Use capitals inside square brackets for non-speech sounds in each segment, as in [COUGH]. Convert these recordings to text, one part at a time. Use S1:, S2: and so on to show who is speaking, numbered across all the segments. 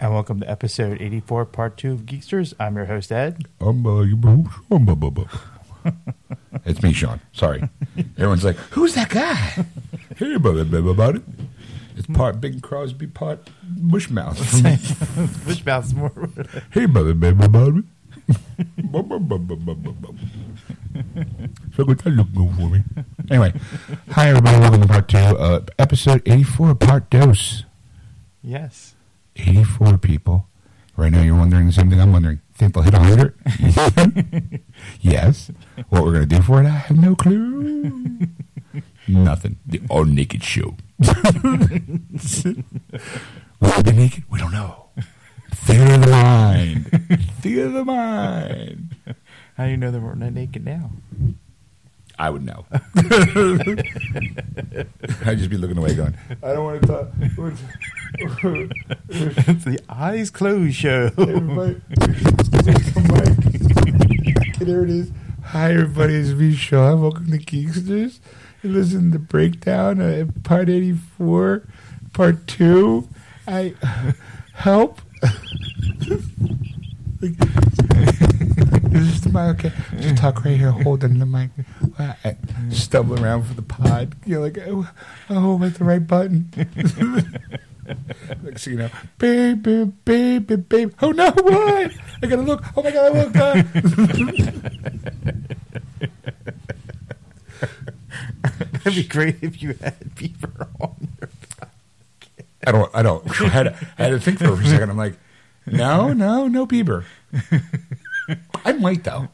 S1: And welcome to episode 84, part two of Geeksters. I'm your host, Ed.
S2: Um, uh, you- um, bu- bu- [LAUGHS] It's me, Sean. Sorry. Everyone's like, who's that guy? Hey, about it. It's part Bing Crosby, part Bushmouth.
S1: Wishmouth's [LAUGHS] more. [LAUGHS]
S2: hey, brother, baby, about it. Bu- bu- bu- bu- bu- bu- bu. So good, that look good for me. Anyway, hi, everybody. Welcome to part two, uh, episode 84, part dose.
S1: yes.
S2: 84 people. Right now, you're wondering the same thing I'm wondering. Think they'll hit 100? [LAUGHS] yes. What we're going to do for it, I have no clue. Nothing. The all naked show. [LAUGHS] Will we be naked? We don't know. Theater of the mind. Theater of the mind.
S1: How do you know that we're not naked now?
S2: I would know. [LAUGHS] [LAUGHS] I'd just be looking away going, I don't want to talk.
S1: it's [LAUGHS] the Eyes Closed show.
S2: Everybody, there it is. Hi, everybody. It's me, Sean. Welcome to Geeksters. You listen to Breakdown, uh, part 84, part 2. I help. Is this the mic? Okay. Just talk right here, holding the mic. [LAUGHS] I- Stumbling around for the pod. You're like, oh, oh, hit the right button. [LAUGHS] Next thing you know, baby, baby, baby. Oh no, what? I gotta look. Oh my god, I looked. [LAUGHS]
S1: That'd be great if you had Beaver on your podcast.
S2: I don't. I don't. I had, to, I had to think for a second. I'm like, no, no, no, Bieber. [LAUGHS] I might though.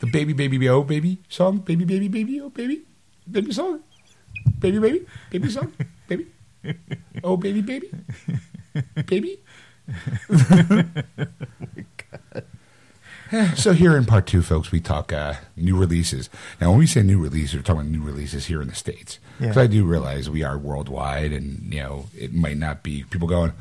S2: The baby, baby, oh baby song, baby, baby, baby, oh baby, baby song, baby, baby, baby song, baby, oh baby, baby, baby. [LAUGHS] So here in part two, folks, we talk uh, new releases. Now, when we say new releases, we're talking about new releases here in the states. Because
S1: Yeah.
S2: I do realize we are worldwide, and you know it might not be people going.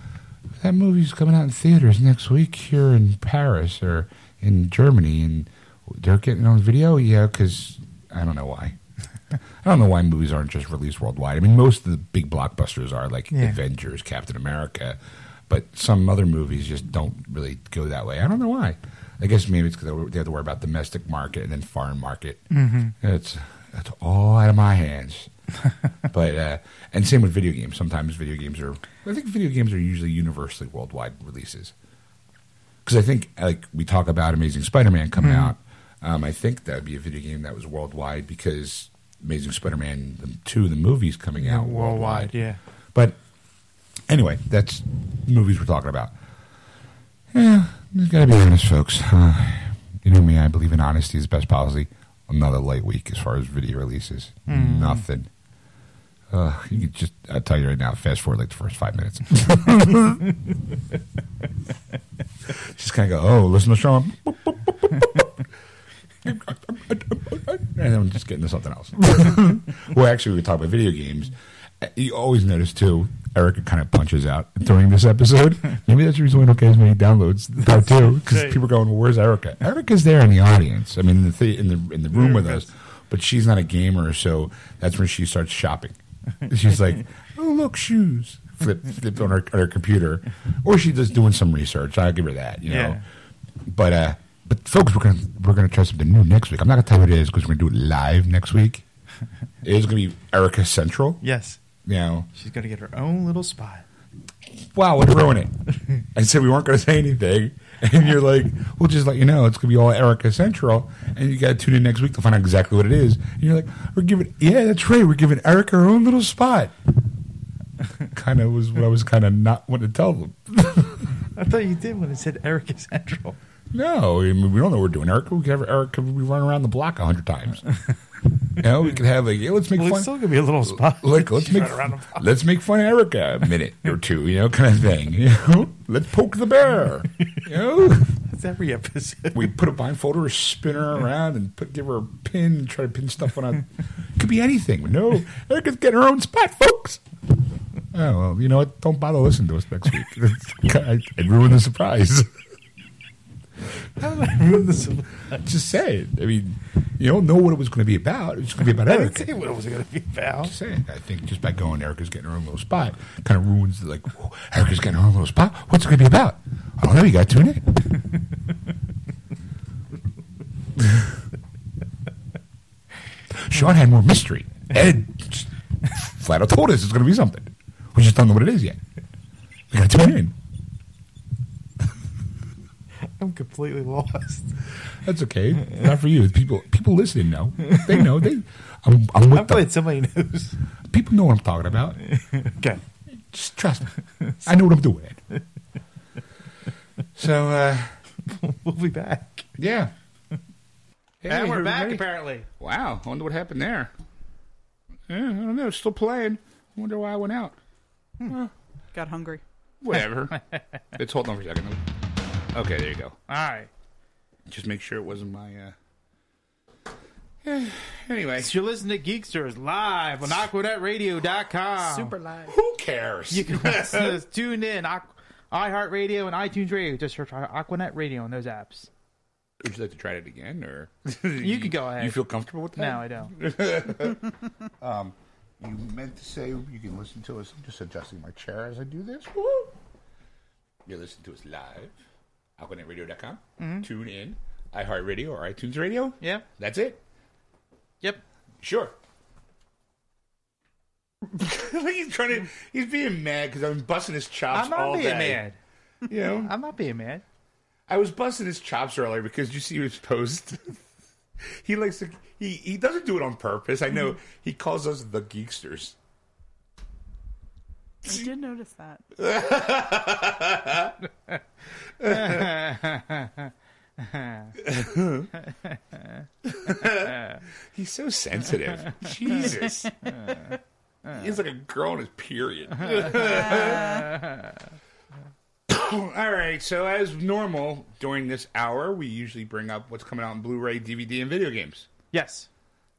S2: That movie's coming out in theaters next week here in Paris or in Germany, and they're getting on video. Yeah, because I don't know why. [LAUGHS] I don't know why movies aren't just released worldwide. I mean, most of the big blockbusters are like
S1: Yeah.
S2: Avengers, Captain America, but some other movies just don't really go that way. I don't know why. I guess maybe it's because they have to worry about domestic market and then foreign market. Mm-hmm. It's that's all out of my hands. [LAUGHS] but uh, and same with video games. Sometimes video games are. I think video games are usually universally worldwide releases. Because I think like we talk about Amazing Spider-Man coming
S1: Mm-hmm.
S2: out. Um, I think that would be a video game that was worldwide because Amazing Spider-Man the, two, the movies coming out worldwide.
S1: Yeah.
S2: But anyway, that's movies we're talking about. Yeah, there's gotta be honest, folks. Uh, you know me, I believe in honesty is the best policy. Another light week as far as video releases. Nothing. Uh, you could just, I'll tell you right now, fast forward like the first five minutes. [LAUGHS] just kind of go, oh, listen to Sean. and then I'm just getting to something else. [LAUGHS] well, actually, we talk about video games. Uh, You always notice too, Erica kind of punches out during this episode. Maybe that's the reason we don't get as many downloads part two because people are going, well, "Where's Erica?" Erica's there in the audience. I mean, in the th- in the in the room with us, but she's not a gamer, so that's when she starts shopping. [LAUGHS] She's like, "Oh, look, shoes." Flip, flip on her, on her computer, or she's just doing some research. I'll give her that, you know.
S1: Yeah.
S2: But uh, but folks, we're gonna we're gonna try something new next week. I'm not gonna tell you what it is because we're gonna do it live next week. [LAUGHS] it is gonna be Erica Central.
S1: Yes.
S2: You know,
S1: She's going to get her own little spot.
S2: wow, would ruin it. I said we weren't gonna say anything, [LAUGHS] and you're like, we'll just let you know it's gonna be all Erica Central, and you gotta tune in next week to find out exactly what it is. And you're like, we're giving, yeah, that's right, we're giving Erica her own little spot. [LAUGHS] kind of was what I was kind of not wanting to tell them. [LAUGHS]
S1: I thought you did when it said Erica Central.
S2: No, I mean, we don't know what we're doing, Erica. We could have Erica we run around the block a hundred times. You know, we could have like, yeah, let's make
S1: Well,
S2: fun.
S1: it's still to be a little spot.
S2: like let's [LAUGHS] make [LAUGHS] let's make fun of Erica a minute or two, you know, kind of thing. You know, let's poke the bear. You know,
S1: It's every episode.
S2: We put a blindfold or spin her around, and put give her a pin, and try to pin stuff on a. Could be anything. No, Erica's getting her own spot, folks. Oh well, you know what? Don't bother listening to us next week. [LAUGHS] I, I'd ruin the surprise. [LAUGHS]
S1: How did I ruin this?
S2: Just say it. I mean, you don't know what it was going to be about. It's going to be about
S1: I didn't
S2: Erica.
S1: say what it was going to be about.
S2: Just saying. I think just by going, Erica's getting her own little spot, kind of ruins the, like, "Whoa, Erica's getting her own little spot. What's it going to be about? I don't know. You got to tune in. [LAUGHS] Sean had more mystery. Ed flat out told us it's going to be something. We just don't know what it is yet. We got to tune in. [LAUGHS]
S1: I'm completely lost.
S2: That's okay. Not for you. People, people listening know. They know. They. I'm, I'm with
S1: I'm
S2: them.
S1: glad somebody knows.
S2: People know what I'm talking about. [LAUGHS]
S1: Okay.
S2: Just trust me. I know what I'm doing. So, uh,
S1: We'll be back.
S2: yeah.
S1: and we're back,
S2: everybody.
S1: apparently.
S2: Wow. I wonder what happened there. Yeah, I don't know. It's still playing. I wonder why I went out.
S3: Got hungry.
S2: Whatever. [LAUGHS] Let's hold on for a second. Okay, there you go.
S1: All right.
S2: Just make sure it wasn't my. Uh... [SIGHS] anyway,
S1: So you're listening to Geeksters live on AquanetRadio.com.
S3: Super live.
S2: who cares?
S1: You can listen to [LAUGHS] us tune in Aqu- iHeartRadio and iTunes Radio. Just search Aquanet Radio on those apps.
S2: Would you like to try it again, or [LAUGHS]
S1: You could go ahead.
S2: You feel comfortable with that?
S1: No, I don't. [LAUGHS]
S2: Um, you meant to say you can listen to us. I'm just adjusting my chair as I do this. Woo! You listen to us live. AquanetRadio.com.
S1: Mm-hmm.
S2: Tune in. iHeartRadio or iTunes Radio.
S1: Yep.
S2: That's it.
S1: Yep.
S2: Sure. [LAUGHS] he's trying to. He's being mad because I'm busting his chops
S1: I'm not
S2: all
S1: being
S2: day.
S1: mad.
S2: You know, [LAUGHS]
S1: I'm not being mad.
S2: I was busting his chops earlier because you see his post. [LAUGHS] he likes to. He he doesn't do it on purpose. I know. He calls us the geeksters.
S3: I did notice that. [LAUGHS]
S2: He's so sensitive. Jesus. He's like a girl in his period. [LAUGHS] All right, so as normal during this hour, we usually bring up what's coming out in Blu-ray, DVD, and video games.
S1: Yes.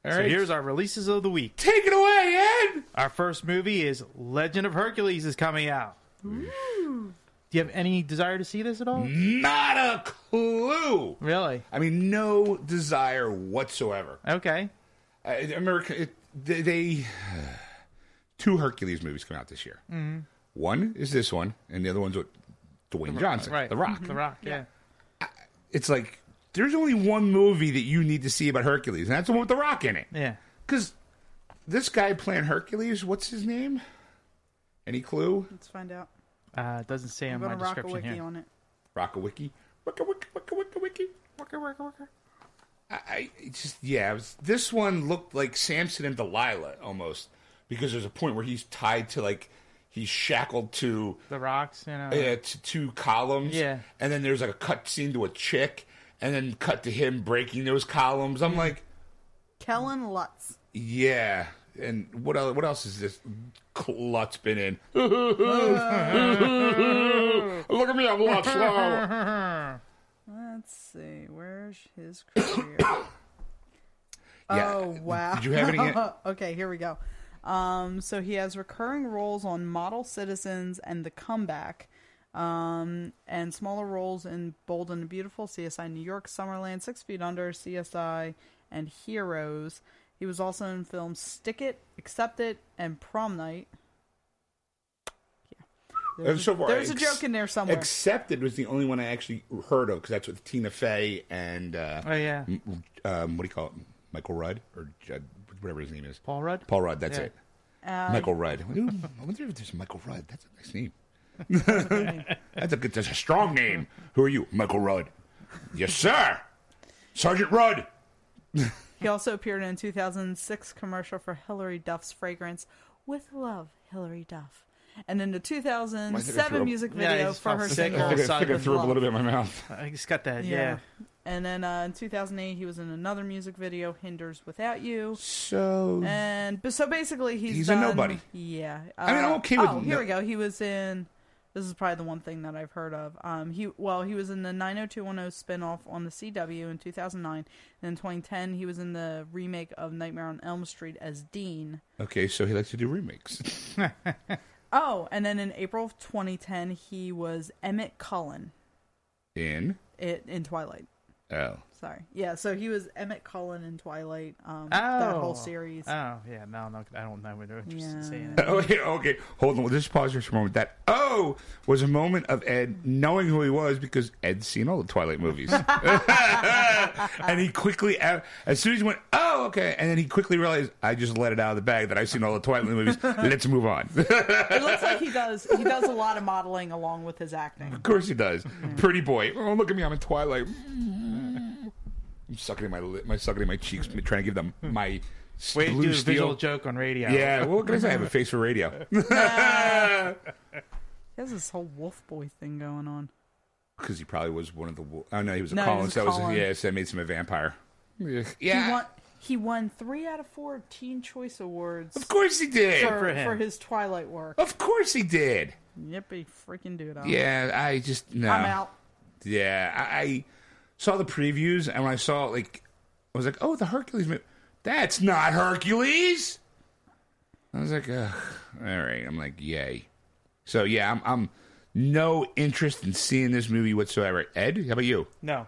S2: All
S1: so
S2: right.
S1: here's our releases of the week.
S2: Take it away, Ed.
S1: Our first movie is Legend of Hercules is coming out. Do you have any desire to see this at all?
S2: Not a clue.
S1: Really?
S2: I mean, no desire whatsoever.
S1: Okay.
S2: Uh, America, it, they, they [SIGHS] two Hercules movies come out this year. Mm-hmm. One is this one, and the other one's with Dwayne Johnson,
S1: Right.
S2: The Rock.
S1: The Rock, yeah.
S2: It's like there's only one movie that you need to see about Hercules, and that's the one with The Rock in it.
S1: Yeah.
S2: Because this guy playing Hercules, what's his name? Any clue?
S3: Let's find out.
S1: Uh, it doesn't say
S3: I'm
S1: on my
S3: going to rock a
S1: description
S3: wiki
S1: here.
S3: on it.
S2: Rockawiki. Rockawiki, Rockawiki, Wiki. I, I just yeah. It was, this one looked like Samson and Delilah almost because there's a point where he's tied to like he's shackled to
S1: The Rocks, you know.
S2: uh, to two columns.
S1: Yeah.
S2: and then there's like a cut scene to a chick, and then cut to him breaking those columns. I'm like,
S3: Kellen Lutz.
S2: yeah. And what else? What else is this klutz been in? [LAUGHS] Look at me, I'm Lutz. Wow.
S3: Let's see. Where's his career? [COUGHS]
S2: Yeah.
S3: Oh, wow.
S2: Did you have any? [LAUGHS]
S3: okay, here we go. Um, so he has recurring roles on Model Citizens and The Comeback, um, and smaller roles in Bold and the Beautiful, CSI New York, Summerland, Six Feet Under, CSI, and Heroes. He was also in films Stick It, Accepted, and Prom Night. Yeah. There's,
S2: so
S3: a,
S2: far,
S3: there's a joke in there somewhere.
S2: Accepted was the only one I actually heard of because that's with Tina Fey and uh,
S1: Oh, yeah.
S2: um, what do you call it? Michael Rudd or Judd, whatever his name is.
S1: Paul Rudd?
S2: Paul Rudd. That's
S1: Yeah.
S2: it.
S3: Uh,
S2: Michael Rudd. I wonder if there's a Michael Rudd. That's a nice name. [LAUGHS] that's a good. That's a strong name. Who are you, Michael Rudd? Yes, sir. Sergeant Rudd.
S3: He also appeared in a 2006 commercial for Hilary Duff's fragrance "With Love, Hilary Duff," and in the 2007 music video
S1: he's
S3: for her single
S1: I
S2: I think I,
S1: Side
S2: think I
S1: with
S2: threw up a
S3: Love.
S2: little bit in my mouth. [LAUGHS]
S1: I just got that,
S3: Yeah.
S1: yeah.
S3: And then uh, in 2008, he was in another music video, "Hinders Without You."
S2: So
S3: And but so basically, he's
S2: He's a nobody.
S3: Yeah.
S2: I mean, I'm
S3: Uh,
S2: okay with
S3: Oh, here we go. He was in This is probably the one thing that I've heard of. Um, he well, he was in the 90210 spinoff on the CW in 2009, and in 2010 he was in the remake of Nightmare on Elm Street as Dean.
S2: Okay, so he likes to do remakes. [LAUGHS] [LAUGHS]
S3: Oh, and then in April of 2010 he was Emmett Cullen
S2: In
S3: it, in Twilight.
S2: Oh,
S3: Sorry, yeah. So he was Emmett Cullen in Twilight. Um,
S1: Oh,
S3: that whole series.
S1: Oh yeah, no, no, I don't know. We're interested in seeing it. [LAUGHS]
S2: oh, yeah, okay. Hold on. We'll just pause here for a moment. That oh was a moment of Ed knowing who he was because Ed's seen all the Twilight movies, [LAUGHS] [LAUGHS] and he quickly, as soon as he went, oh, okay, and then he quickly realized I just let it out of the bag that I've seen all the Twilight movies. Let's move on.
S3: it looks like he does. He does a lot of modeling along with his acting.
S2: Of course he does. Pretty boy. Oh, look at me. I'm in Twilight. I'm sucking in my lip, my sucking in my cheeks, trying to give them hmm. my s-
S1: Wait,
S2: blue
S1: do a
S2: steel.
S1: visual joke on radio.
S2: Yeah, well, what can I say? I have a [LAUGHS] face for radio. [LAUGHS]
S3: He has this whole wolf boy thing going on.
S2: Because he probably was one of the. wo- Oh no, he was a
S3: No, he
S2: Cullen.
S3: was a
S2: So that was
S3: Cullen.
S2: yeah. So that makes him a vampire. Yeah,
S3: He won. He won three out of four Teen Choice Awards
S2: of course he did.
S3: for,
S1: for him.
S3: for his Twilight work.
S2: Of course he did.
S3: Yippee freaking dude!
S2: Yeah, I just no.
S3: I'm out.
S2: Yeah, I, I saw the previews, and when I saw it, like, I was like, "Oh, the Hercules movie. That's not Hercules." I was like, Ugh. "All right." I'm like, "Yay!" So yeah, I'm, I'm no interest in seeing this movie whatsoever. Ed, how about you,
S1: No.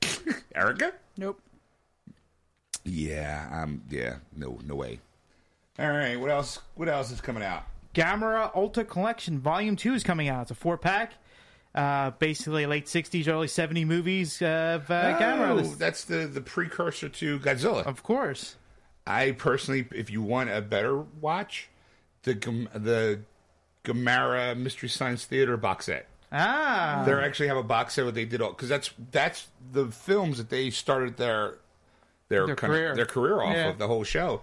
S1: [LAUGHS]
S2: Erica?
S3: Nope.
S2: Yeah, um, yeah, no, no way. All right, what else? What else is coming out?
S1: Gamera Ultra Collection Volume 2 is coming out. It's a four pack. Uh, basically, late 60s, early 70s movies of uh.
S2: Oh, that's the the precursor to Godzilla.
S1: Of course.
S2: I personally, if you want a better watch, the the Gamera Mystery Science Theater box set.
S1: Ah.
S2: They actually have a box set where they did all because that's that's the films that they started their their
S1: Their
S2: kind of-
S1: career.
S2: their career off
S1: Yeah.
S2: of the whole show.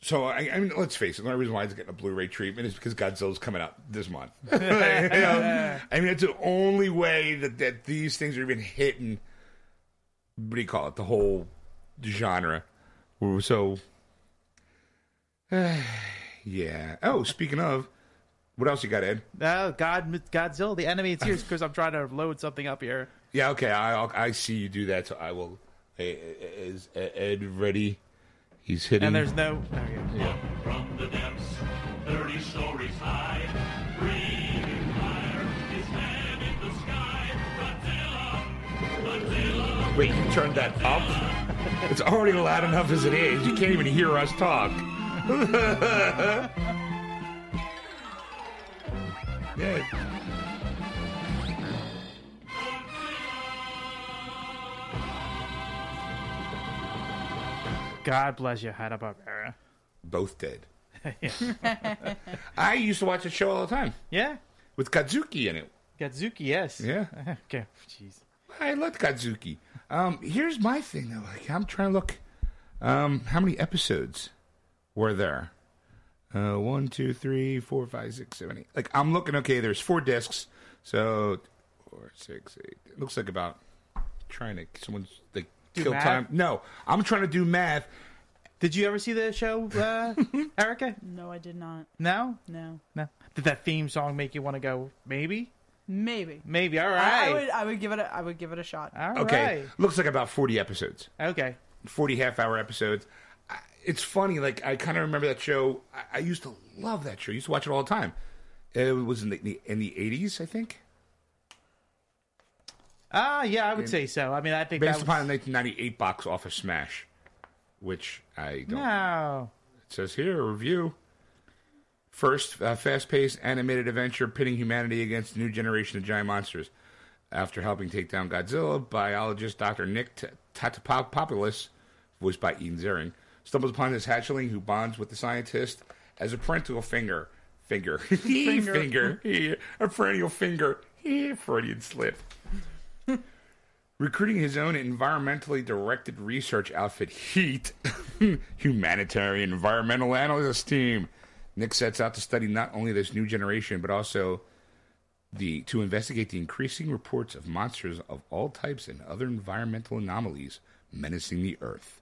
S2: So I, I mean, let's face it. The only reason why it's getting a Blu-ray treatment is because Godzilla's coming out this month. [LAUGHS] You know? [LAUGHS] I mean, it's the only way that, that these things are even hitting. What do you call it? The whole genre. So, [SIGHS] yeah. Oh, speaking of, what else you got, Ed?
S1: Oh, God, Godzilla, the animated series, because I'm trying to load something up here.
S2: Yeah, okay. I I'll, I see you do that, so I will. Eh, eh, eh, is Ed ready? He's hitting.
S1: And there's no. There we go.
S4: From the depths, 30 stories high, breathing fire, his head in the sky. Godzilla, Godzilla.
S2: Wait, you turned that up? it's already loud enough as it is. You can't even hear us talk. [LAUGHS] yeah.
S1: God bless you, Hanna Barbera.
S2: Both dead. [LAUGHS] I used to watch the show all the time
S1: Yeah,
S2: with Godzuki in it.
S1: Godzuki, yes.
S2: Yeah. [LAUGHS]
S1: Okay, jeez.
S2: I loved Godzuki. Um, here's my thing though. Like, I'm trying to look. Um, how many episodes were there? Uh, one, two, three, four, five, six, seven, eight. Like I'm looking. Okay, there's four discs. So four, six, eight. It looks like about trying to someone's like kill
S1: math?
S2: time. No, I'm trying to do math.
S1: Did you ever see the show, uh, [LAUGHS] Erica?
S3: No, I did not.
S1: No?
S3: No.
S1: No. Did that theme song make you want to go, maybe?
S3: Maybe.
S1: Maybe. All right.
S3: I. I would. I would give it. A, I would give it a shot.
S1: All right.
S2: Okay, looks like about 40 episodes.
S1: Okay.
S2: 40 half hour episodes. It's funny, like I kind of remember that show. I, I used to love that show. I used to watch it all the time. It was in the in the 80s, I think,
S1: Ah, yeah, I would say so. I mean, I think
S2: based upon the 1998 box office smash, which I don't.
S1: No.
S2: It says here review. First, uh, fast-paced animated adventure pitting humanity against a new generation of giant monsters. After helping take down Godzilla, biologist Dr. Nick T- Tatapopoulos, voiced by Ian Ziering, stumbles upon this hatchling who bonds with the scientist as a parental finger. Finger. [LAUGHS] finger. finger. a perennial finger. Freudian slip. Recruiting his own environmentally directed research outfit, HEAT, [LAUGHS] Humanitarian Environmental Analyst Team, Nick sets out to study not only this new generation, but also the to investigate the increasing reports of monsters of all types and other environmental anomalies menacing the Earth.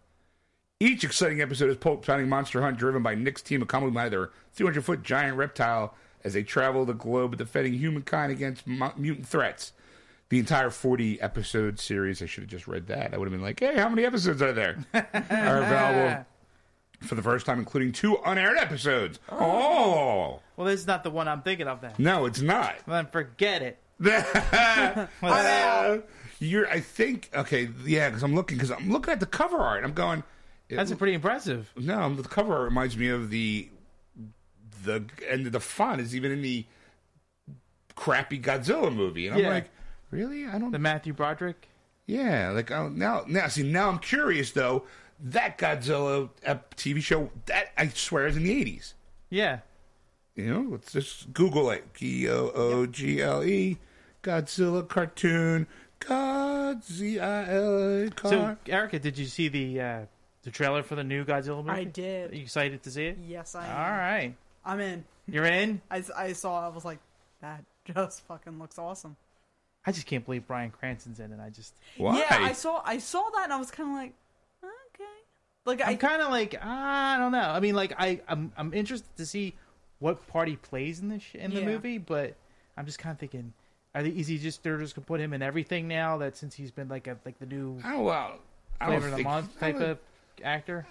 S2: Each exciting episode is pulp pounding monster hunt driven by Nick's team, accompanied by their 300 foot giant reptile as they travel the globe defending humankind against mu- mutant threats. The entire 40 episode series, I should have just read that. I would have been like, hey, how many episodes are there? [LAUGHS] are available for the first time, including two unaired episodes. Oh,
S1: Well, this is not the one I'm thinking of then.
S2: no, it's not.
S1: Well, then forget it. [LAUGHS]
S2: Uh, [LAUGHS] you're, I think, okay, yeah, because I'm looking, because I'm looking at the cover art. I'm going, it
S1: That's pretty impressive.
S2: No, the cover art reminds me of the the and the font is even in the crappy Godzilla movie, and I'm
S1: Yeah.
S2: like, really? I don't. Know.
S1: The Matthew Broderick.
S2: yeah, like oh, now, now, see, now I'm curious though. That Godzilla uh, TV show, that I swear is in the '80s.
S1: Yeah.
S2: You know, let's just Google it. G O O G L E, Godzilla cartoon. Godzilla. Car-
S1: So, Erica, did you see the uh, the trailer for the new Godzilla movie?
S3: I did.
S1: Are you excited to see it?
S3: Yes, I
S1: All
S3: am.
S1: right.
S3: I'm in.
S1: You're in?
S3: I, I saw. I was like, that just fucking looks awesome.
S1: I just can't believe Bryan Cranston's in it. I just,
S2: Why?
S3: Yeah, I saw. I saw that, and I was kind of like, okay. Like I
S1: I'm kind of like, I don't know. I mean, like, I, I'm, I'm interested to see what part he plays in the sh- in the
S3: Yeah.
S1: movie, but I'm just kind of thinking, are they, is he just they're just gonna put him in everything now? That since he's been like a like the new
S2: Oh well, I don't
S1: flavor of the
S2: think-
S1: month
S2: I
S1: type
S2: don't-
S1: of actor.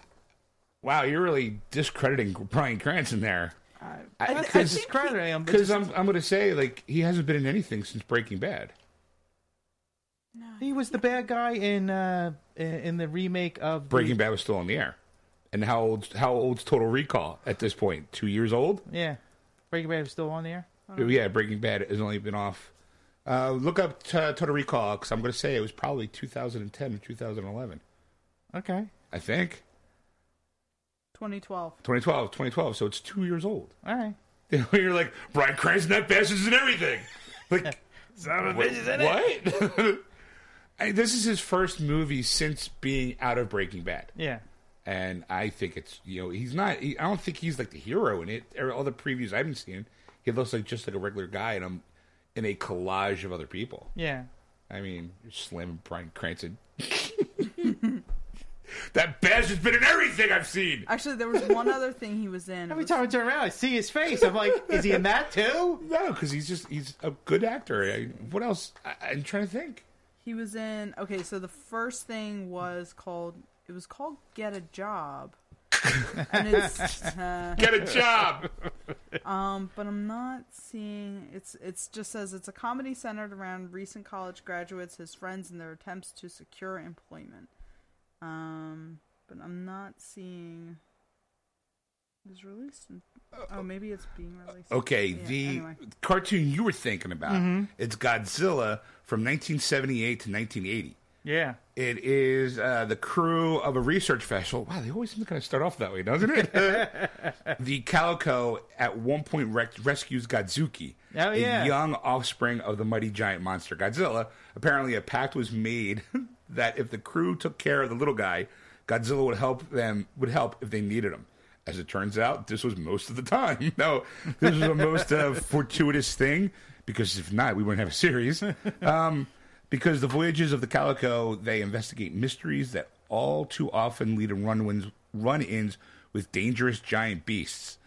S2: Wow, you're really discrediting Bryan Cranston there.
S1: I,
S3: I
S1: that's
S3: think-
S1: just discrediting him. but
S2: Because
S1: just-
S2: I'm, I'm going to say, like, he hasn't been in anything since Breaking Bad.
S1: He was the bad guy in uh in, in the remake of the-
S2: Breaking Bad was still on the air. And how old? How old's Total Recall at this point? Two years old?
S1: Yeah, Breaking Bad was still on the air.
S2: Yeah, Breaking Bad has only been off. Uh, look up t- Total Recall because I'm going to say it was probably 2010 or 2011.
S1: Okay,
S2: I think
S3: 2012.
S2: 2012, 2012. So it's two years old.
S1: all right. [LAUGHS]
S2: You're like Bryan Cranston, that bastard's in everything. Like [LAUGHS]
S1: Son of a
S2: Wait,
S1: bitch is in it.
S2: what? [LAUGHS] I, this is his first movie since being out of Breaking Bad,
S1: Yeah,
S2: and I think it's you know he's not. He, I don't think he's like the hero in it. All the previews I've been seeing, he looks like just like a regular guy, and I'm in a collage of other people.
S1: yeah.
S2: I mean, you're slamming Bryan Cranston. [LAUGHS] that bastard's been in everything I've seen.
S3: Actually, there was one other thing he was in.
S1: Every
S3: was-
S1: time I turn around, I see his face. I'm like, is he in that too? [LAUGHS]
S2: No, because he's just he's a good actor. I, what else? I, I'm trying to think.
S3: He was in. Okay, so the first thing was called. It was called Get a Job. and it's [LAUGHS] uh,
S2: Get a job.
S3: um, but I'm not seeing. It's it's just says it's a comedy centered around recent college graduates, his friends, and their attempts to secure employment. Um, but I'm not seeing. It was released. In, oh, maybe it's being released.
S2: Okay,
S3: Yeah,
S2: the
S3: anyway.
S2: cartoon you were thinking about, it's Godzilla from 1978 to 1980.
S1: Yeah.
S2: It is uh, the crew of a research vessel. Wow, they always seem to kind of start off that way, doesn't it? [LAUGHS] the Calico at one point rec- rescues Godzuki,
S1: Oh, yeah.
S2: a young offspring of the mighty giant monster Godzilla. Apparently, a pact was made [LAUGHS] that if the crew took care of the little guy, Godzilla would help them. Would help if they needed him. As it turns out, this was most of the time. [LAUGHS] No, this was the most uh, fortuitous thing because if not, we wouldn't have a series. [LAUGHS] Um, because the voyages of the Calico, they investigate mysteries that all too often lead to run-ins, run-ins with dangerous giant beasts.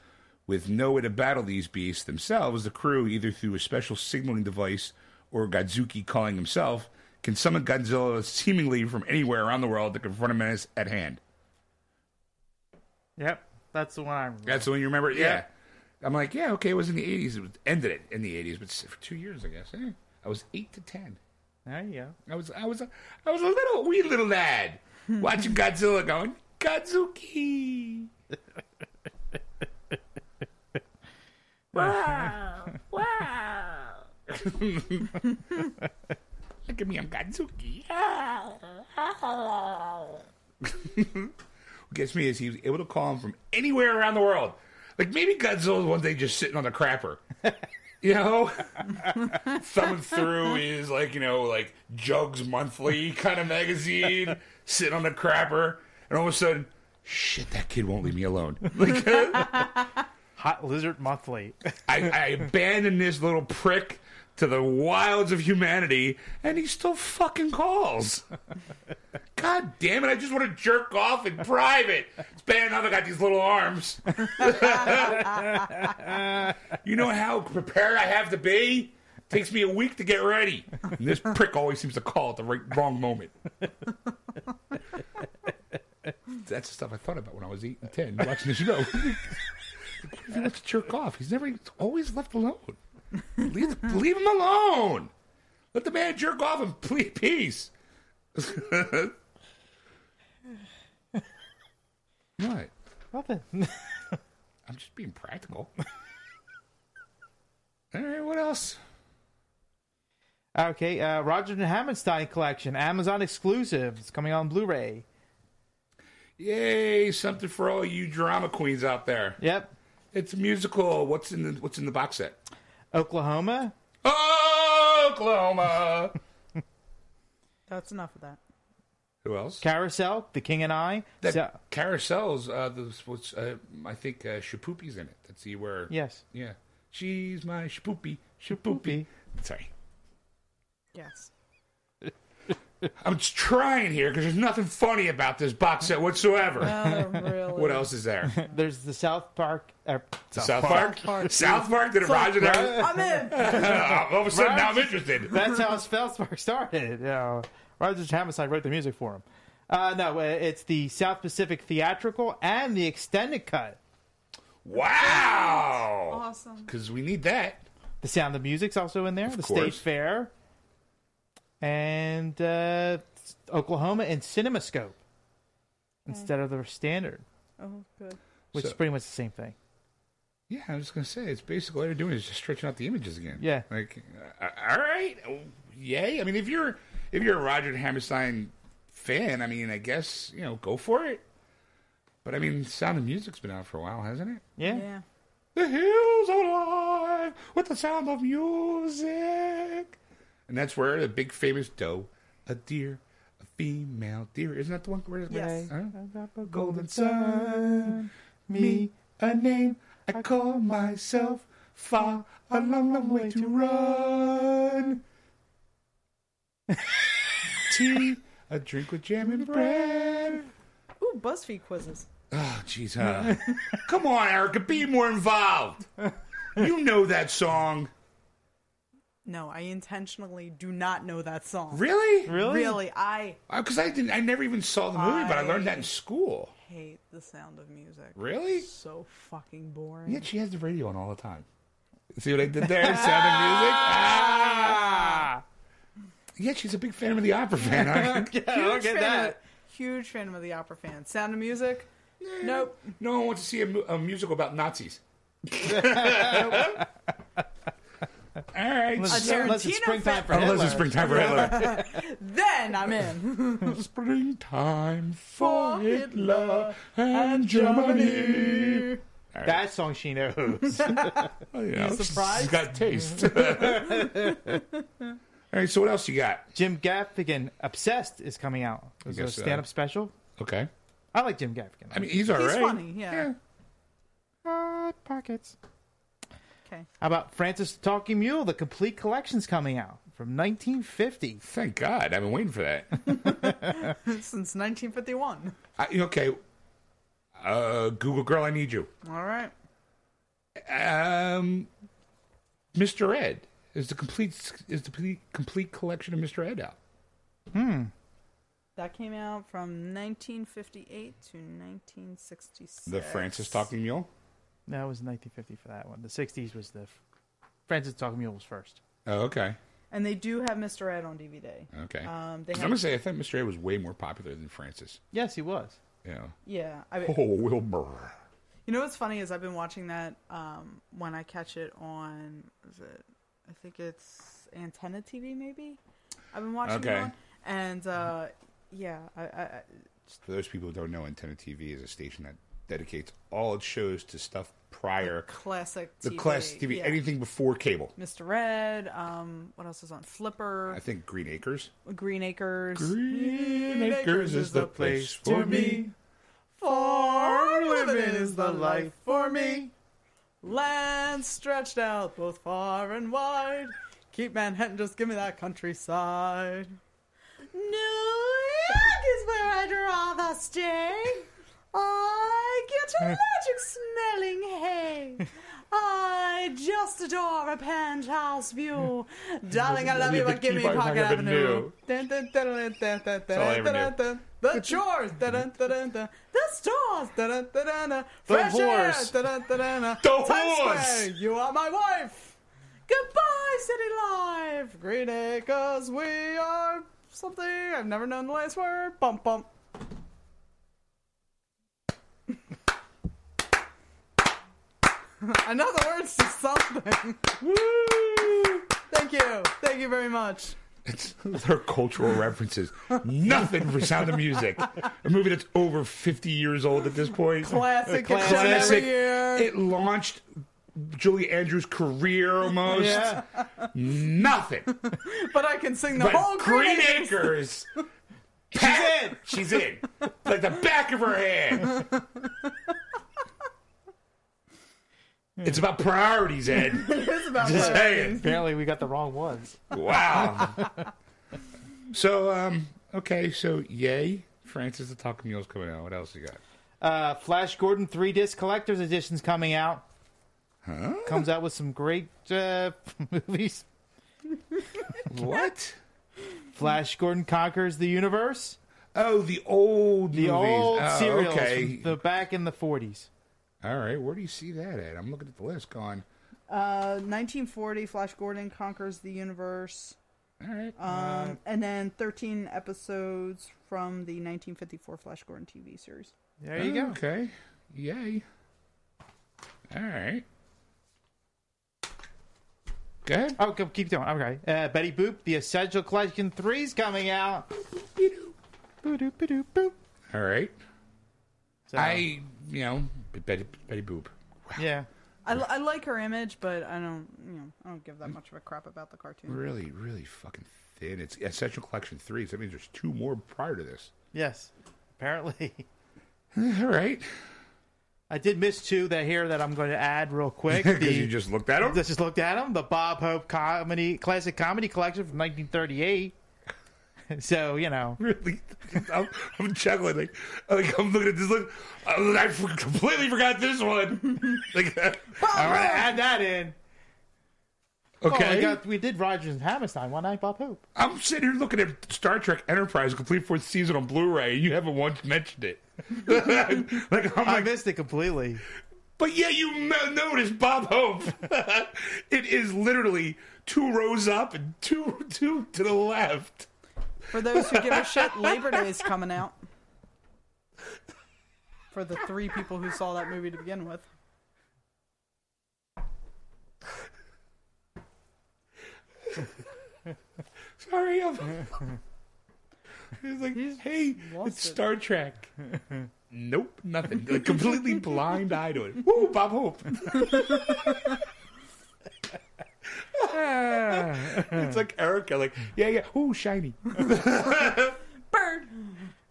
S2: With no way to battle these beasts themselves, the crew, either through a special signaling device or Godzuki calling himself, can summon Godzilla seemingly from anywhere around the world to confront a menace at hand.
S1: Yep. That's the one I remember.
S2: That's the one you remember? Yeah.
S1: Yeah.
S2: I'm like, yeah, okay, it was in the 80s. It was, ended it in the 80s, but for two years, I guess. Eh, I was 8 to 10.
S1: There you go.
S2: I was I was a, I was a little wee little lad [LAUGHS] watching Godzilla going Godzuki. [LAUGHS] wow! [LAUGHS] Wow! Look at me, I'm Godzuki. What gets me is he was able to call him from anywhere around the world. Like maybe Godzilla's one day just sitting on the crapper. [LAUGHS] You know, [LAUGHS] thumbing through his like you know like Jugs Monthly kind of magazine, [LAUGHS] sitting on the crapper, and all of a sudden, shit, that kid won't leave me alone. Like
S1: Hot Lizard Monthly.
S2: I, I abandoned this little prick to the wilds of humanity, and he still fucking calls. God damn it! I just want to jerk off in private. It's bad enough I got these little arms. [LAUGHS] you know how prepared I have to be. It Takes me a week to get ready. And this prick always seems to call at the right wrong moment. That's the stuff I thought about when I was eight and ten watching the show. [LAUGHS] he wants to jerk off, he's never he's always left alone. Leave, leave him alone. Let the man jerk off in peace. [LAUGHS] what?
S1: Nothing. [LAUGHS]
S2: I'm just being practical. [LAUGHS] All right, what else?
S1: okay, uh, Roger and Hammerstein collection, Amazon exclusive. It's coming on Blu-ray.
S2: Yay! Something for all you drama queens out there.
S1: Yep.
S2: It's a musical. What's in the What's in the box set?
S1: Oklahoma.
S2: Oklahoma. [LAUGHS]
S3: That's enough of that.
S2: Who else?
S1: Carousel, The King and I.
S2: That
S1: So-
S2: carousels. Uh, the, what's uh, I think uh, Shapoopi's in it. Let's see where.
S1: yes.
S2: Yeah. She's my Shapoopy. Shapoopy. Sorry.
S3: Yes. [LAUGHS]
S2: I'm just trying here because there's nothing funny about this box set whatsoever.
S3: Oh, really? [LAUGHS]
S2: what else is there? [LAUGHS]
S1: There's the South Park. Uh,
S2: South, Park?
S3: Park.
S2: South Park? Did it Roger there?
S3: I'm in.
S2: All of a sudden, now I'm interested.
S1: That's how South Park started. You know, Roger Hammerstein wrote the music for him. Uh, no, uh, it's the South Pacific theatrical and the extended cut.
S2: Wow!
S3: Awesome.
S2: Because we need that.
S1: The Sound of Music's also in there. the
S2: course.
S1: State Fair, and uh, Oklahoma and CinemaScope instead of the standard,
S3: Oh, good.
S1: which
S2: So-
S1: is pretty much the same thing.
S2: Yeah, I was just gonna say it's basically all they're doing is just stretching out the images again.
S1: Yeah.
S2: like uh, all right, oh, yay. I mean, if you're if you're a Roger Hammerstein fan, I mean, I guess you know go for it. But I mean, Sound of Music's been out for a while, hasn't it?
S1: Yeah.
S3: Yeah.
S2: The hills are alive with the sound of music, and that's where the big famous doe, a deer, a female deer. Isn't that the one where it's
S3: Yes.
S2: Huh? golden sun, me a name. I call myself far a long, long way to run. [LAUGHS] Tea, a drink with jam and bread.
S3: Ooh, BuzzFeed quizzes.
S2: Oh, jeez, huh? [LAUGHS] Come on, Erica, be more involved. You know that song.
S3: No, I intentionally do not know that song.
S2: Really?
S1: Really?
S3: Really, I
S2: Because I didn't. I never even saw the movie, but I learned that in school.
S3: hate the sound of music.
S2: Really?
S3: So fucking boring.
S2: Yet she has the radio on all the time. See what I did there? Sound of music. [LAUGHS] Ah! Yet she's a big fan of the opera fan. Huh?
S1: Yeah, [LAUGHS] I don't
S3: Huge
S1: get
S3: fan
S1: that.
S3: Of, huge fan of the opera fan. Sound of music? Nope.
S2: no one wants to see a, mu- a musical about Nazis. [LAUGHS] all right.
S1: Unless,
S3: A
S1: unless it's
S3: Tarantino
S1: springtime for
S2: Unless
S1: Hitler.
S2: it's springtime for Hitler. [LAUGHS]
S3: Then I'm in.
S2: springtime for Hitler and Germany.
S1: That song she knows.
S2: Oh, you know,
S3: surprised?
S2: She's got taste. All right, so what else you got?
S1: Jim Gaffigan, Obsessed, is coming out. It's a
S2: guess so.
S1: stand-up special.
S2: Okay.
S1: I like Jim Gaffigan.
S2: I mean, he's all
S3: He's
S2: right.
S3: funny, yeah.
S1: Hot pockets.
S3: Okay.
S1: How about Francis the Talking Mule? The complete collection's coming out from 1950.
S2: Thank God. I've been waiting for that. [LAUGHS] [LAUGHS]
S3: Since 1951.
S2: I, okay. Uh, Google Girl, I need you.
S3: All right.
S2: Um, Mr. Ed is the complete is the complete, complete collection of Mr. Ed out. Hmm.
S3: That came out from 1958 to 1966.
S2: The Francis Talking Mule.
S1: No, it was 1950 for that one. The 60s was the Francis Talking Mule was first.
S2: Oh, okay.
S3: And they do have Mr. Ed on DVD.
S2: Okay.
S3: Um, they
S2: 'Cause
S3: have,
S2: I'm gonna say I thought Mr. Ed was way more popular than Francis.
S1: Yes, he was.
S2: Yeah.
S3: yeah. I mean,
S2: Oh, Wilbur.
S3: You know what's funny is I've been watching that um, when I catch it on is it I think it's Antenna TV maybe. I've been watching
S2: Okay.
S3: it on and uh, yeah, I, I,
S2: For those people who don't know, Antenna TV is a station that dedicates all its shows to stuff prior
S3: classic
S2: the
S3: TV,
S2: classic TV,
S3: yeah.
S2: anything before cable.
S3: Mr. Ed, um, what else is on Flipper,
S2: I think Green Acres.
S3: Green Acres.
S2: Green Acres is the place for me.
S3: Farm living is the life for me. Land stretched out both far and wide. Keep Manhattan, just give me that countryside. New York is birthday, I get a [LAUGHS] magic smelling hay. I just adore a penthouse view. Darling, I love you, but give me Park Avenue.
S1: I.
S3: The chores, the dun.
S1: The
S3: fresh air.
S2: The horse.
S3: You are my wife. Goodbye, city life. Green Acres, we are something I've never known the last word. Bump, bump. [LAUGHS] The words to something.
S2: Woo!
S3: Thank you. Thank you very much.
S2: It's their cultural references. Nothing for Sound of Music. A movie that's over 50 years old at this point.
S3: Classic.
S1: Classic.
S2: Classic.
S3: year.
S2: It launched Julie Andrews' career almost.
S1: Yeah.
S2: Nothing.
S3: but I can sing the
S2: But
S3: whole
S2: Green
S3: Acres.
S2: Acres. She's in. She's in. Like the back of her hand. [LAUGHS] It's about priorities, Ed. [LAUGHS]
S3: It's about
S2: Just
S3: what-
S2: saying.
S1: Apparently, we got the wrong ones.
S2: Wow. [LAUGHS] so, um, okay, so yay. Francis the Talking Mule's coming out. What else you got?
S1: Uh, Flash Gordon three disc collector's edition's coming out.
S2: Huh?
S1: Comes out with some great uh, [LAUGHS] movies.
S2: What?
S1: Flash Gordon conquers the universe.
S2: Oh, the old
S1: The
S2: movies.
S1: old
S2: Oh,
S1: serials
S2: Okay.
S1: from the back in the forties.
S2: All right. Where do you see that at? I'm looking at the list. Going.
S3: Uh, 1940, Flash Gordon conquers the universe.
S2: All right.
S3: Um, and then 13 episodes from the 1954 Flash Gordon TV series.
S1: There you go.
S2: Okay. Yay. All right. Go ahead.
S1: Oh, go- keep going. Okay. Uh, Betty Boop, the Essential Collection three's coming out. Boo-doop, boo-doop, boop.
S2: All right.
S1: So,
S2: I, you know, Betty, Betty Boop.
S1: yeah.
S3: I, I like her image, but I don't, you know, I don't give that much of a crap about the cartoon.
S2: Really, really fucking thin. It's Essential Collection 3, so that means there's two more prior to this.
S1: Yes. Apparently. [LAUGHS]
S2: All right.
S1: I did miss two that here that I'm going to add real quick. [LAUGHS]
S2: Because you just looked at them?
S1: Just looked at them. The Bob Hope comedy classic comedy collection from 1938. [LAUGHS] so you know,
S2: really, I'm, I'm chuckling. Like, like I'm looking at this. Look, I completely forgot this one. [LAUGHS] like, uh,
S1: I'm gonna add that in. Oh,
S2: okay.
S1: we, got, we did Rodgers and Hammerstein one night. Bob Hope.
S2: I'm sitting here looking at Star Trek Enterprise complete fourth season on Blu-ray, and you haven't once mentioned it. [LAUGHS] like I'm
S1: I
S2: like,
S1: missed it completely.
S2: but yeah, you m- noticed Bob Hope. it is literally two rows up and two two to the left.
S3: For those who give a [LAUGHS] shit, Labor Day is coming out. For the three people who saw that movie to begin with. [LAUGHS]
S2: Sorry, I'm. [LAUGHS] It's like, hey,
S3: lost
S2: it's
S3: it.
S2: Star Trek. nope, nothing. Like completely blind eye to it. Woo, Bob Hope. [LAUGHS] it's like Erica, like, yeah, yeah, ooh, shiny. [LAUGHS]
S3: Bird!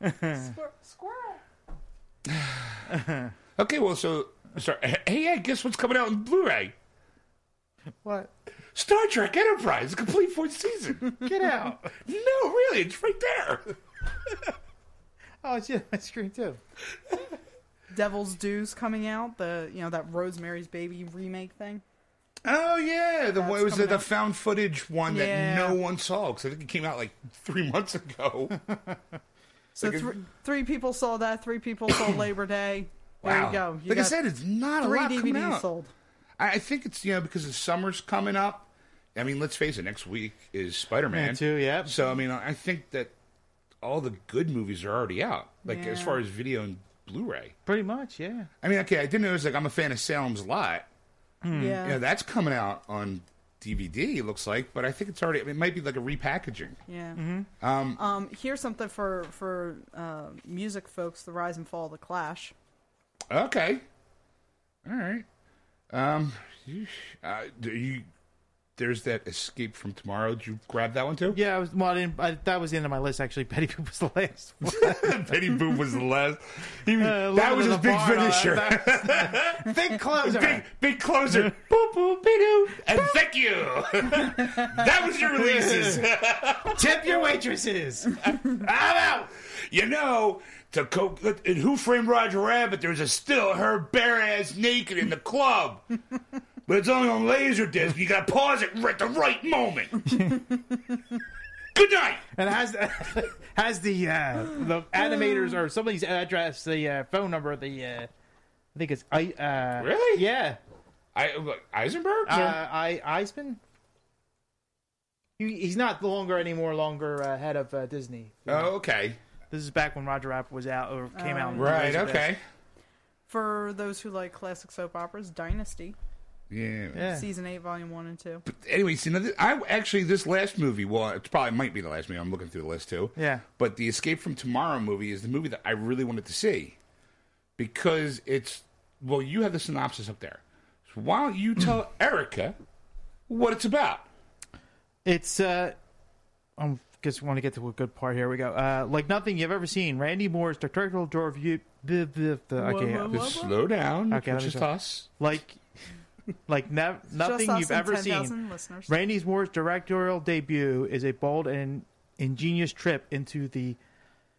S3: Squir- squirrel! [SIGHS]
S2: Okay, well, so, sorry. Hey, yeah, guess what's coming out in Blu-ray?
S1: What?
S2: Star Trek Enterprise, complete fourth season.
S1: Get out! [LAUGHS]
S2: no, really, it's right there.
S1: oh, it's yeah, my screen too.
S3: Devil's Due coming out, the you know that Rosemary's Baby remake thing.
S2: Oh yeah, the
S3: That's
S2: what was the,
S3: coming
S2: the found footage one
S3: Yeah.
S2: that no one saw because I think it came out like three [LAUGHS] months ago.
S3: So
S2: Like a-
S3: three people saw that. Three people saw [COUGHS] Labor Day. There
S2: wow,
S3: you go. You
S2: like I said, it's not a
S3: three
S2: lot coming
S3: DVDs
S2: out.
S3: sold.
S2: I I think it's you know because the summer's coming up. I mean, let's face it. Next week is Spider Man
S1: Man, too. Yep.
S2: So I mean, I think that all the good movies are already out. Like as far as video and Blu-ray.
S1: Pretty much, yeah.
S2: I mean, okay, I didn't know. It was like I'm a fan of Salem's Lot.
S3: Yeah.
S2: You know, that's coming out on DVD. It looks like, but I think it's already. It might be like a repackaging.
S3: Yeah.
S2: Um,
S3: Um, here's something for for uh, music folks: The Rise and Fall of the Clash.
S2: Okay. All right. Um, you, uh, do you, there's that Escape from Tomorrow. Did you grab that one too?
S1: Yeah, I was. Well, I didn't, I, that was the end of my list. Actually, [LAUGHS] Betty Boop was the last. one. [LAUGHS]
S2: Betty Boop was the last. He,
S1: Uh,
S2: that was his big
S1: uh,
S2: finisher.
S1: that- [LAUGHS] Big closer.
S2: big, big closer. boop, boop, be-doo. And thank you. that was your releases.
S1: Tip your waitresses. I'm out.
S2: You know, to co- in Who Framed Roger Rabbit, there's a still her bare ass naked in the club. But it's only on Laserdisc. You got to pause it at the right moment. [LAUGHS] Good night.
S1: And has [LAUGHS] has the uh, the animators or somebody's address, the uh, phone number, the uh, I think it's I. Uh,
S2: Really?
S1: Yeah.
S2: I, Eisenberg?
S1: Uh, I Eisman. He, he's not longer anymore longer uh, head of uh, Disney.
S2: oh, okay.
S1: This is back when Roger Rabbit was out or came out.
S2: Right, okay.
S3: For those who like classic soap operas, Dynasty,
S2: Yeah.
S1: Yeah.
S3: season eight, volume one and two.
S2: But Anyway, see, now, th- I actually this last movie. Well, it probably might be the last movie. I'm looking through the list too.
S1: Yeah.
S2: But the Escape from Tomorrow movie is the movie that I really wanted to see because it's well, you have the synopsis up there. So why don't you tell [CLEARS THROAT] Erica what it's about?
S1: It's uh, I just want to get to a good part. Here we go. Uh, like nothing you've ever seen. Randy Moore's directorial review. The, the, the, okay,
S3: Whoa, whoa,
S2: Just slow down.
S1: Okay, let
S2: which
S1: me
S2: is
S1: start.
S2: us.
S1: like [LAUGHS] like nothing you've ever
S3: 10,000
S1: seen.
S3: Listeners.
S1: Randy Moore's directorial debut is a bold and ingenious trip into the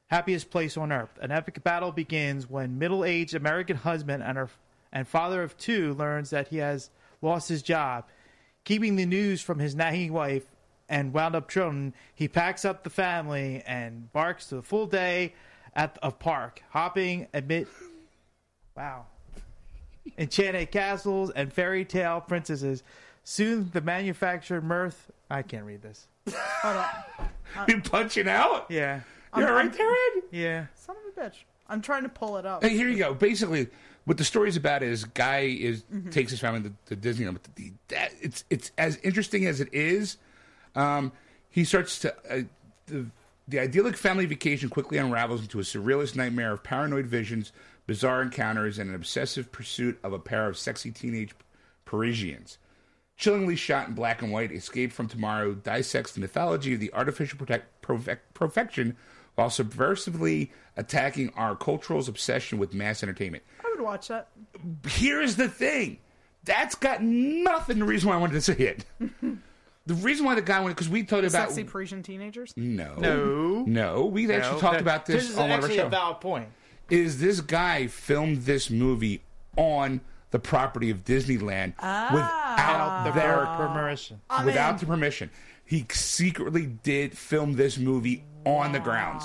S1: happiest place on earth. An epic battle begins when middle-aged American husband and her and father of two learns that he has lost his job. Keeping the news from his nagging wife and wound up children, he packs up the family and barks to the full day at of park, hopping amid [LAUGHS] wow enchanted castles and fairy tale princesses. Soon the manufactured mirth. I can't read this.
S3: Hold on. [LAUGHS]
S2: You punching out?
S1: Yeah,
S2: You're right there, Ed.
S1: yeah.
S3: Son of a bitch. I'm trying to pull it up.
S2: Hey, here you go. Basically, what the story's about is guy is
S3: Mm-hmm.
S2: takes his family to, to Disneyland. But the, that, it's it's as interesting as it is. Um, he starts to uh, the the idyllic family vacation quickly unravels into a surrealist nightmare of paranoid visions, bizarre encounters, and an obsessive pursuit of a pair of sexy teenage Parisians. Chillingly shot in black and white, Escape from Tomorrow dissects the mythology of the artificial protect, perfec- perfection while subversively attacking our cultural obsession with mass entertainment.
S3: I would watch that.
S2: Here's the thing that's got nothing the reason why I wanted to see it. [LAUGHS] the reason why the guy went, because we talked about.
S3: Sexy Parisian teenagers.
S2: no.
S1: No.
S2: No, we actually
S1: No,
S2: talked about this,
S1: This is
S2: on one of our
S1: actually a valid point.
S2: Is this guy filmed this movie on the property of Disneyland without ah.
S1: The
S2: their
S1: permission.
S3: I
S2: without
S3: mean-
S2: the permission. He secretly did film this movie on the grounds.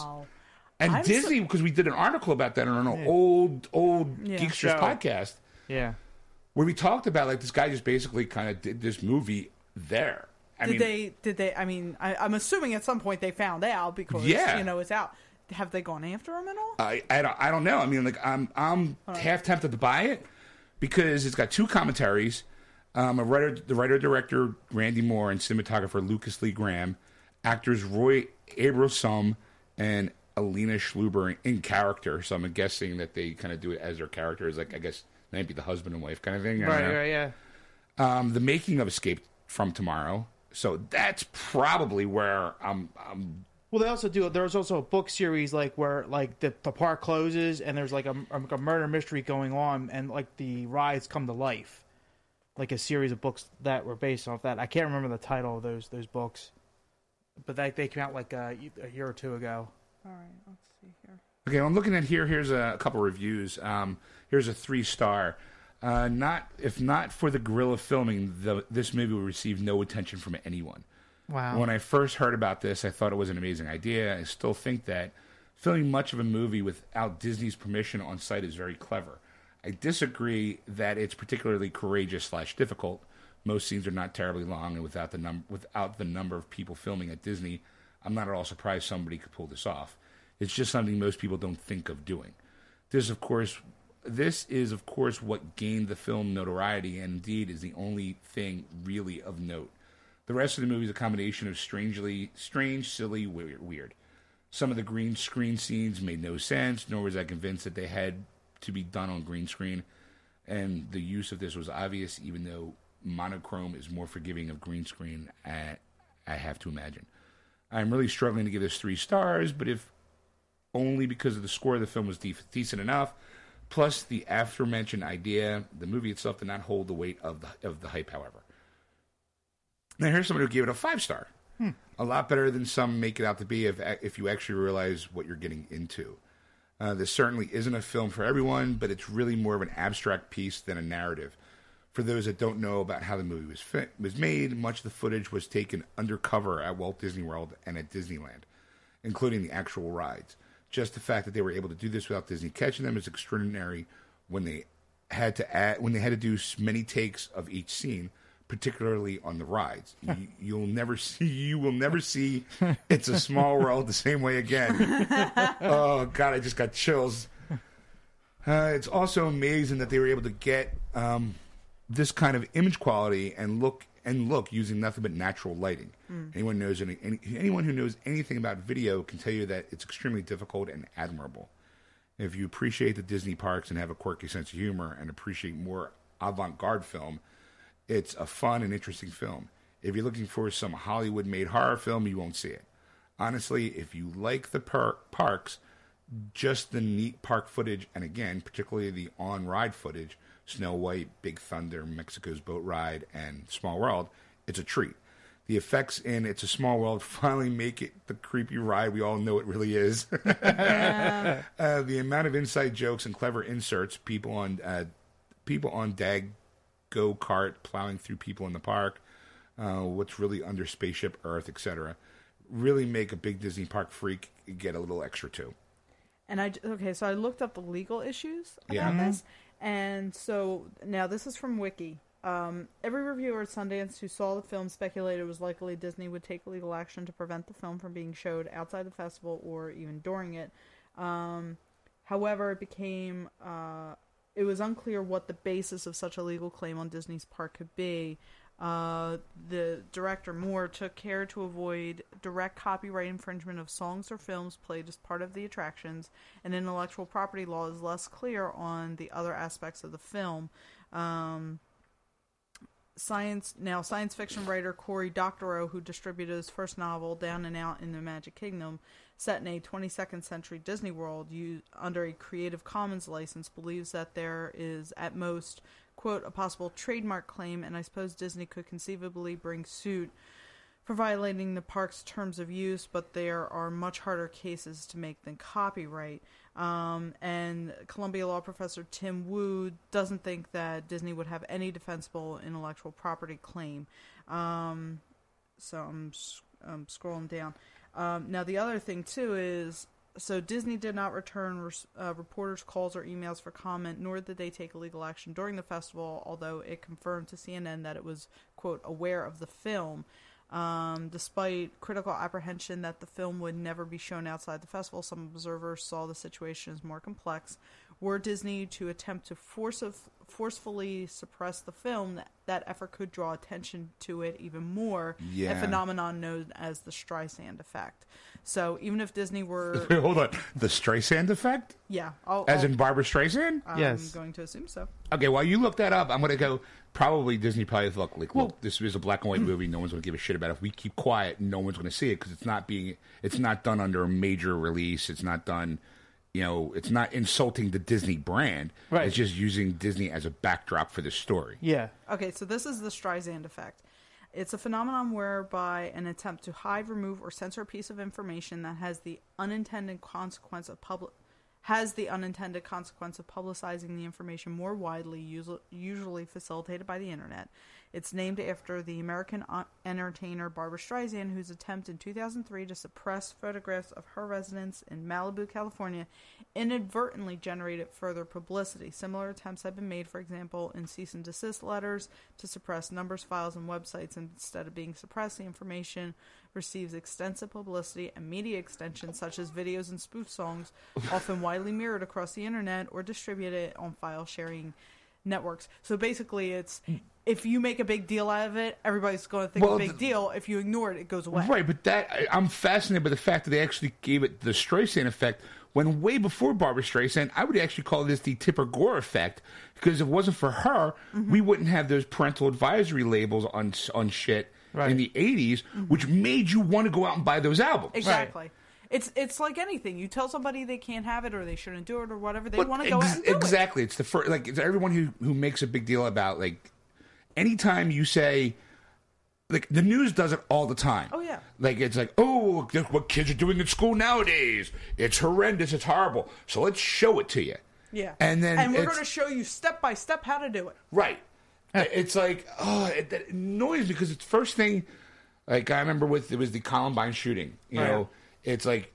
S2: And
S3: I'm
S2: Disney, because we did an article about that on an old, old
S3: Yeah.
S2: Geeksters podcast,
S1: Yeah.
S2: where we talked about like this guy just basically kind of did this movie there. I
S3: Did
S2: mean,
S3: they? Did they? I mean, I, I'm assuming at some point they found out because
S2: Yeah.
S3: you know it's out. Have they gone after him at all?
S2: I, I don't I don't know. I mean, like I'm I'm half tempted to buy it because it's got two commentaries. Um, a writer, the writer director Randy Moore and cinematographer Lucas Lee Graham, actors Roy Abraham and Elena Schuber in character. So I'm guessing that they kind of do it as their characters, like I guess maybe the husband and wife kind of thing.
S1: Right, right, yeah.
S2: Um, the making of Escape from Tomorrow. So that's probably where I'm. I'm
S1: Well, they also do. There's also a book series like where like the, the park closes and there's like a, a murder mystery going on and like the rides come to life, like a series of books that were based off that. I can't remember the title of those those books, but they they came out like a, a year or two ago.
S3: All right, let's see here.
S2: Okay, well, I'm looking at here. Here's a, couple reviews. Um, here's a three star. Uh, not if not for the guerrilla filming, the, this movie would receive no attention from anyone.
S1: Wow.
S2: When I first heard about this, I thought it was an amazing idea. I still think that filming much of a movie without Disney's permission on site is very clever. I disagree that it's particularly courageous slash difficult. Most scenes are not terribly long, and without the num- without the number of people filming at Disney, I'm not at all surprised somebody could pull this off. It's just something most people don't think of doing. This, of course, this is of course what gained the film notoriety, and indeed is the only thing really of note. The rest of the movie is a combination of strangely strange, silly, weird. Some of the green screen scenes made no sense, nor was I convinced that they had to be done on green screen. And the use of this was obvious, even though monochrome is more forgiving of green screen, I, I have to imagine. I'm really struggling to give this three stars, but if only because of the score of the film was de- decent enough, plus the aforementioned idea, the movie itself did not hold the weight of the, of the hype, however. Now, here's somebody who gave it a five star. A lot better than some make it out to be if if you actually realize what you're getting into. Uh, this certainly isn't a film for everyone, but it's really more of an abstract piece than a narrative. For those that don't know about how the movie was fi- was made, much of the footage was taken undercover at Walt Disney World and at Disneyland, including the actual rides. Just the fact that they were able to do this without Disney catching them is extraordinary. When they had to add, when they had to do many takes of each scene, particularly on the rides, [LAUGHS] you, you'll never see you will never see [LAUGHS] it's a small world the same way again. [LAUGHS] oh God, I just got chills. Uh, it's also amazing that they were able to get um, this kind of image quality and look and look using nothing but natural lighting. Anyone knows any, any anyone who knows anything about video can tell you that it's extremely difficult and admirable. If you appreciate the Disney parks and have a quirky sense of humor and appreciate more avant-garde film, it's a fun and interesting film. If you're looking for some Hollywood-made horror film, you won't see it. Honestly, if you like the par- parks, just the neat park footage, and again, particularly the on ride footage Snow White, Big Thunder, Mexico's Boat Ride, and Small World it's a treat. The effects in It's a Small World [LAUGHS] finally make it the creepy ride we all know it really is. [LAUGHS] uh, the amount of inside jokes and clever inserts, people on uh, people on Dag go kart plowing through people in the park, uh, what's really under Spaceship Earth, etc., really make a big Disney park freak get a little extra too.
S3: And I okay, so I looked up the legal issues about
S2: Yeah.
S3: this, and so now this is from Wiki. Um, every reviewer at Sundance who saw the film speculated it was likely Disney would take legal action to prevent the film from being showed outside the festival or even during it. Um, however, it became uh, it was unclear what the basis of such a legal claim on Disney's part could be. Uh, the director Moore took care to avoid direct copyright infringement of songs or films played as part of the attractions, and intellectual property law is less clear on the other aspects of the film. Um, science now science fiction writer Cory Doctorow, who distributed his first novel Down and Out in the Magic Kingdom, set in a 22nd century Disney World u- under a Creative Commons license, believes that there is at most quote a possible trademark claim, and I suppose Disney could conceivably bring suit for violating the park's terms of use, but there are much harder cases to make than copyright. Um, and Columbia law professor Tim Wu doesn't think that Disney would have any defensible intellectual property claim. Um, so I'm, I'm scrolling down. Um, now the other thing too is so Disney did not return res- uh, reporters' calls or emails for comment, nor did they take legal action during the festival. Although it confirmed to CNN that it was quote aware of the film. Um, despite critical apprehension that the film would never be shown outside the festival, some observers saw the situation as more complex. Were Disney to attempt to force forcefully suppress the film, that, that effort could draw attention to it even more,
S2: Yeah.
S3: a phenomenon known as the Streisand effect. So even if Disney were, [LAUGHS]
S2: hold on. The Streisand effect?
S3: yeah, I'll,
S2: As
S3: I'll-
S2: in Barbara Streisand?
S3: I'm
S1: Yes.
S3: going to assume so.
S2: Okay, while you look that up, I'm going to go. Probably Disney probably thought like, well, this is a black and white movie. No one's going to give a shit about it. If we keep quiet, no one's going to see it because it's not being, it's not done under a major release. It's not done, you know, it's not insulting the Disney brand.
S1: Right.
S2: It's just using Disney as a backdrop for the story.
S1: Yeah.
S3: Okay, so this is the Streisand effect. It's a phenomenon whereby an attempt to hide, remove, or censor a piece of information that has the unintended consequence of public has the unintended consequence of publicizing the information more widely, usually facilitated by the internet. It's named after the American entertainer Barbara Streisand, whose attempt in 2003 to suppress photographs of her residence in Malibu, California, inadvertently generated further publicity. Similar attempts have been made, for example, in cease and desist letters to suppress numbers, files, and websites. Instead of being suppressed, the information receives extensive publicity and media extensions, such as videos and spoof songs, often widely mirrored across the internet or distributed on file sharing networks. So basically, it's mm. if you make a big deal out of it, everybody's going to think
S2: Well,
S3: it's a big
S2: the-
S3: deal. If you ignore it, it goes away.
S2: Right, but that I, I'm fascinated by the fact that they actually gave it the Streisand effect when way before Barbara Streisand, I would actually call this the Tipper Gore effect because if it wasn't for her, mm-hmm. we wouldn't have those parental advisory labels on on shit
S1: Right.
S2: in the '80s, mm-hmm. which made you want to go out and buy those albums.
S3: Exactly. It's it's like anything. You tell somebody they can't have it or they shouldn't do it or whatever. They
S2: But
S3: want to go
S2: ex-
S3: out and do
S2: exactly. It's the first. Like it's everyone who who makes a big deal about like anytime you say like the news does it all the time.
S3: Oh, yeah.
S2: Like it's like, oh, look what kids are doing in school nowadays. It's horrendous. It's horrible. So let's show it to you.
S3: Yeah.
S2: And then
S3: and we're
S2: it's-
S3: going to show you step by step how to do it.
S2: Right. It's like, oh, it, that annoys me because it's first thing. Like I remember with it was the Columbine shooting. You
S1: Oh,
S2: know, it's like,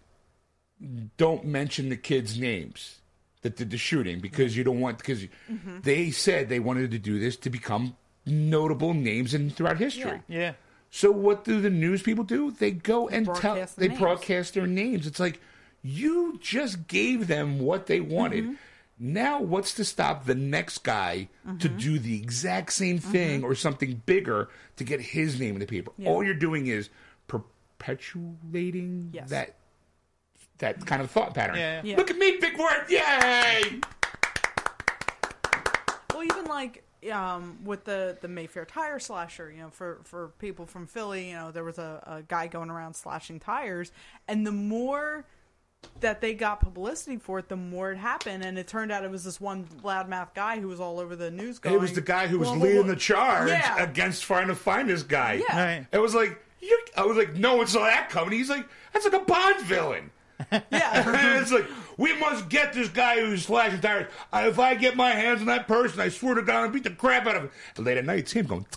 S2: don't mention the kids' names that did the shooting because you don't want because
S3: Mm-hmm.
S2: they said they wanted to do this to become notable names in throughout history.
S1: Yeah.
S2: So what do the news people do? They go and tell
S3: the
S2: they
S3: names.
S2: broadcast their names. It's like you just gave them what they wanted.
S3: Mm-hmm.
S2: Now what's to stop the next guy to
S3: Mm-hmm.
S2: do the exact same thing or something bigger to get his name in the paper?
S3: Yeah.
S2: All you're doing is perpetuating
S3: Yes.
S2: that that kind of thought pattern.
S1: Yeah.
S3: Yeah.
S2: Look at me, big word. Yay!
S3: Well, even like um, with the the Mayfair tire slasher, you know, for for people from Philly, you know, there was a, a guy going around slashing tires, and the more that they got publicity for it, the more it happened, and it turned out it was this one loudmouth guy who was all over the news. Going,
S2: It was the guy who was
S3: "Blah, blah,
S2: leading
S3: blah."
S2: the charge
S3: Yeah.
S2: against trying to find this guy.
S3: Yeah.
S1: Right.
S2: It was like you, I was like, no one saw that coming. He's like, that's like a Bond villain. [LAUGHS]
S3: Yeah, [LAUGHS]
S2: it's like we must get this guy who's slashing tires. If I get my hands on that person, I swear to God, I'll beat the crap out of him. And late at night, it's him going. [LAUGHS]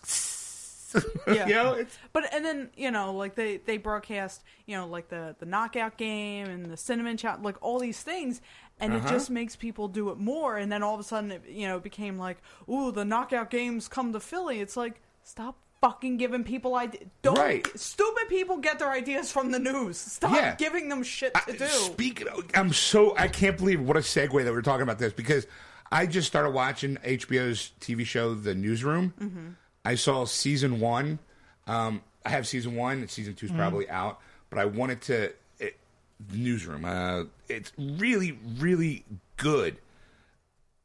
S3: Yeah.
S2: you know,
S3: But and then you know, like they they broadcast, you know, like the the knockout game and the cinnamon chat, like all these things, and
S2: Uh-huh.
S3: it just makes people do it more. And then all of a sudden, it, you know, it became like, ooh, the knockout games come to Philly. It's like, stop fucking giving people ideas. Don't
S2: Right.
S3: stupid people get their ideas from the news. Stop
S2: Yeah.
S3: giving them shit to do.
S2: Speaking, I'm so I can't believe what a segue that we're talking about this because I just started watching HBO's TV show The Newsroom.
S3: Mm-hmm.
S2: I saw season one. Um, I have season one. Season two is probably out, but I wanted to. It, the Newsroom. Uh, it's really, really good.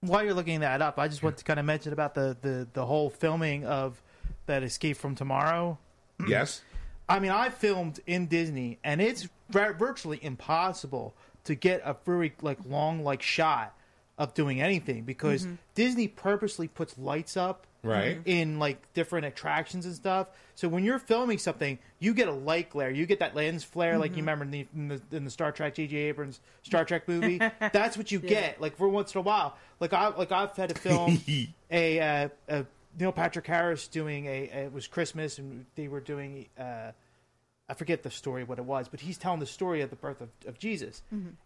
S1: While you're looking that up, I just want to kind of mention about the, the, the whole filming of that Escape from Tomorrow. [CLEARS THROAT]
S2: yes.
S1: I mean, I filmed in Disney, and it's vir- virtually impossible to get a very like long like shot of doing anything because mm-hmm. Disney purposely puts lights up
S2: Right. Mm-hmm.
S1: in like different attractions and stuff. So when you're filming something, you get a light glare, you get that lens flare, like you mm-hmm. remember in the, in the in the Star Trek J.J. Abrams Star Trek movie. [LAUGHS] That's what you get. Like for once in a while, like I like I've had to film [LAUGHS] a, uh, a Neil Patrick Harris doing a, a it was Christmas and they were doing. Uh, I forget the story what it was, but he's telling the story of the birth of, of Jesus,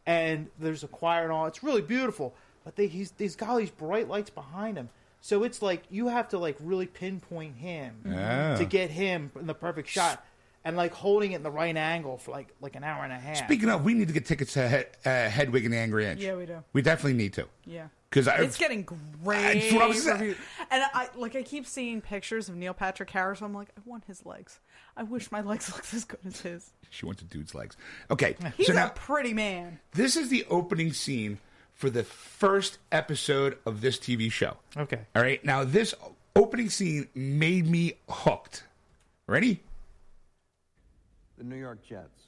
S1: and there's a choir and all. It's really beautiful, but they, he's he's got all these bright lights behind him, so it's like you have to like really pinpoint him
S2: Ah.
S1: to get him in the perfect shot, and like holding it in the right angle for like like an hour and a half.
S2: Speaking of, we need to get tickets to Head, uh, Hedwig and the Angry Inch.
S3: Yeah, we do.
S2: We definitely need to.
S3: Yeah.
S2: Because
S3: It's getting great.
S2: That's what I was saying.
S3: reviews. And I like I keep seeing pictures of Neil Patrick Harris. I'm like, I want his legs. I wish my legs [LAUGHS] looked as good as his.
S2: she wants a dude's legs. Okay,
S3: He's
S2: so
S3: a
S2: now
S3: pretty man.
S2: this is the opening scene for the first episode of this TV show.
S1: Okay,
S2: All right, now this opening scene made me hooked. Ready?
S5: The New York Jets.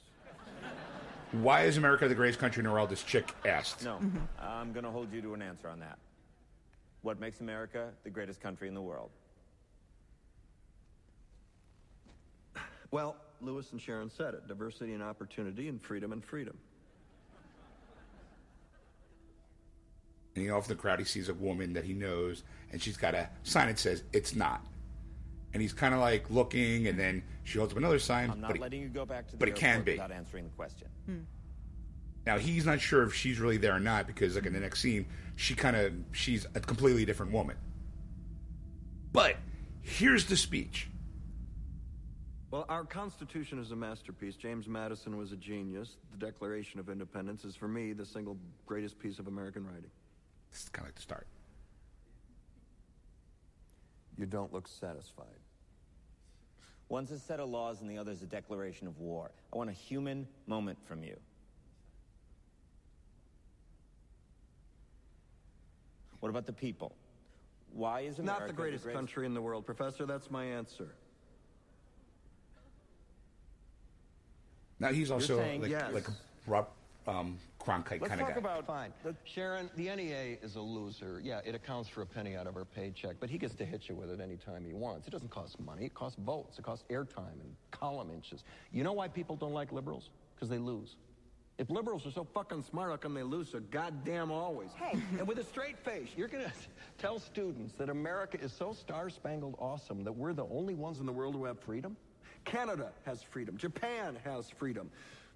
S2: Why is America the greatest country in the world? This chick asked.
S6: No, I'm going to hold you to an answer on that. What makes America the greatest country in the world?
S5: Well, Lewis and Sharon said it diversity and opportunity, and freedom and freedom.
S2: And he off in the crowd, he sees a woman that he knows, and she's got a sign that says "It's not." And he's kind of like looking, and then she holds up another sign.
S6: I'm not
S2: but he-
S6: letting you go back to the
S2: but it can be.
S6: without answering the question. Hmm.
S2: Now he's not sure if she's really there or not because, like in the next scene, she kind of she's a completely different woman. But here's the speech.
S5: Well, our Constitution is a masterpiece. James Madison was a genius. The Declaration of Independence is, for me, the single greatest piece of American writing.
S2: This is kind of like the start.
S5: You don't look satisfied.
S6: One's a set of laws and the other's a declaration of war. I want a human moment from you. What about the people? Why is America
S5: Not the greatest country in the world, Professor. That's my answer.
S2: Now he's also like
S5: yes.
S2: like a Rob, um, Cronkite
S5: Let's
S2: kind of
S5: talk
S2: guy.
S5: about fine. Sharon, the NEA is a loser. Yeah, it accounts for a penny out of our paycheck, but he gets to hit you with it anytime he wants. It doesn't cost money. It costs votes. It costs airtime and column inches. You know why people don't like liberals? Because they lose. If liberals are so fucking smart, how come they lose so goddamn always? Hey. and with a straight face, you're gonna [LAUGHS] tell students that America is so star-spangled awesome that we're the only ones in the world who have freedom? Canada has freedom. Japan has freedom.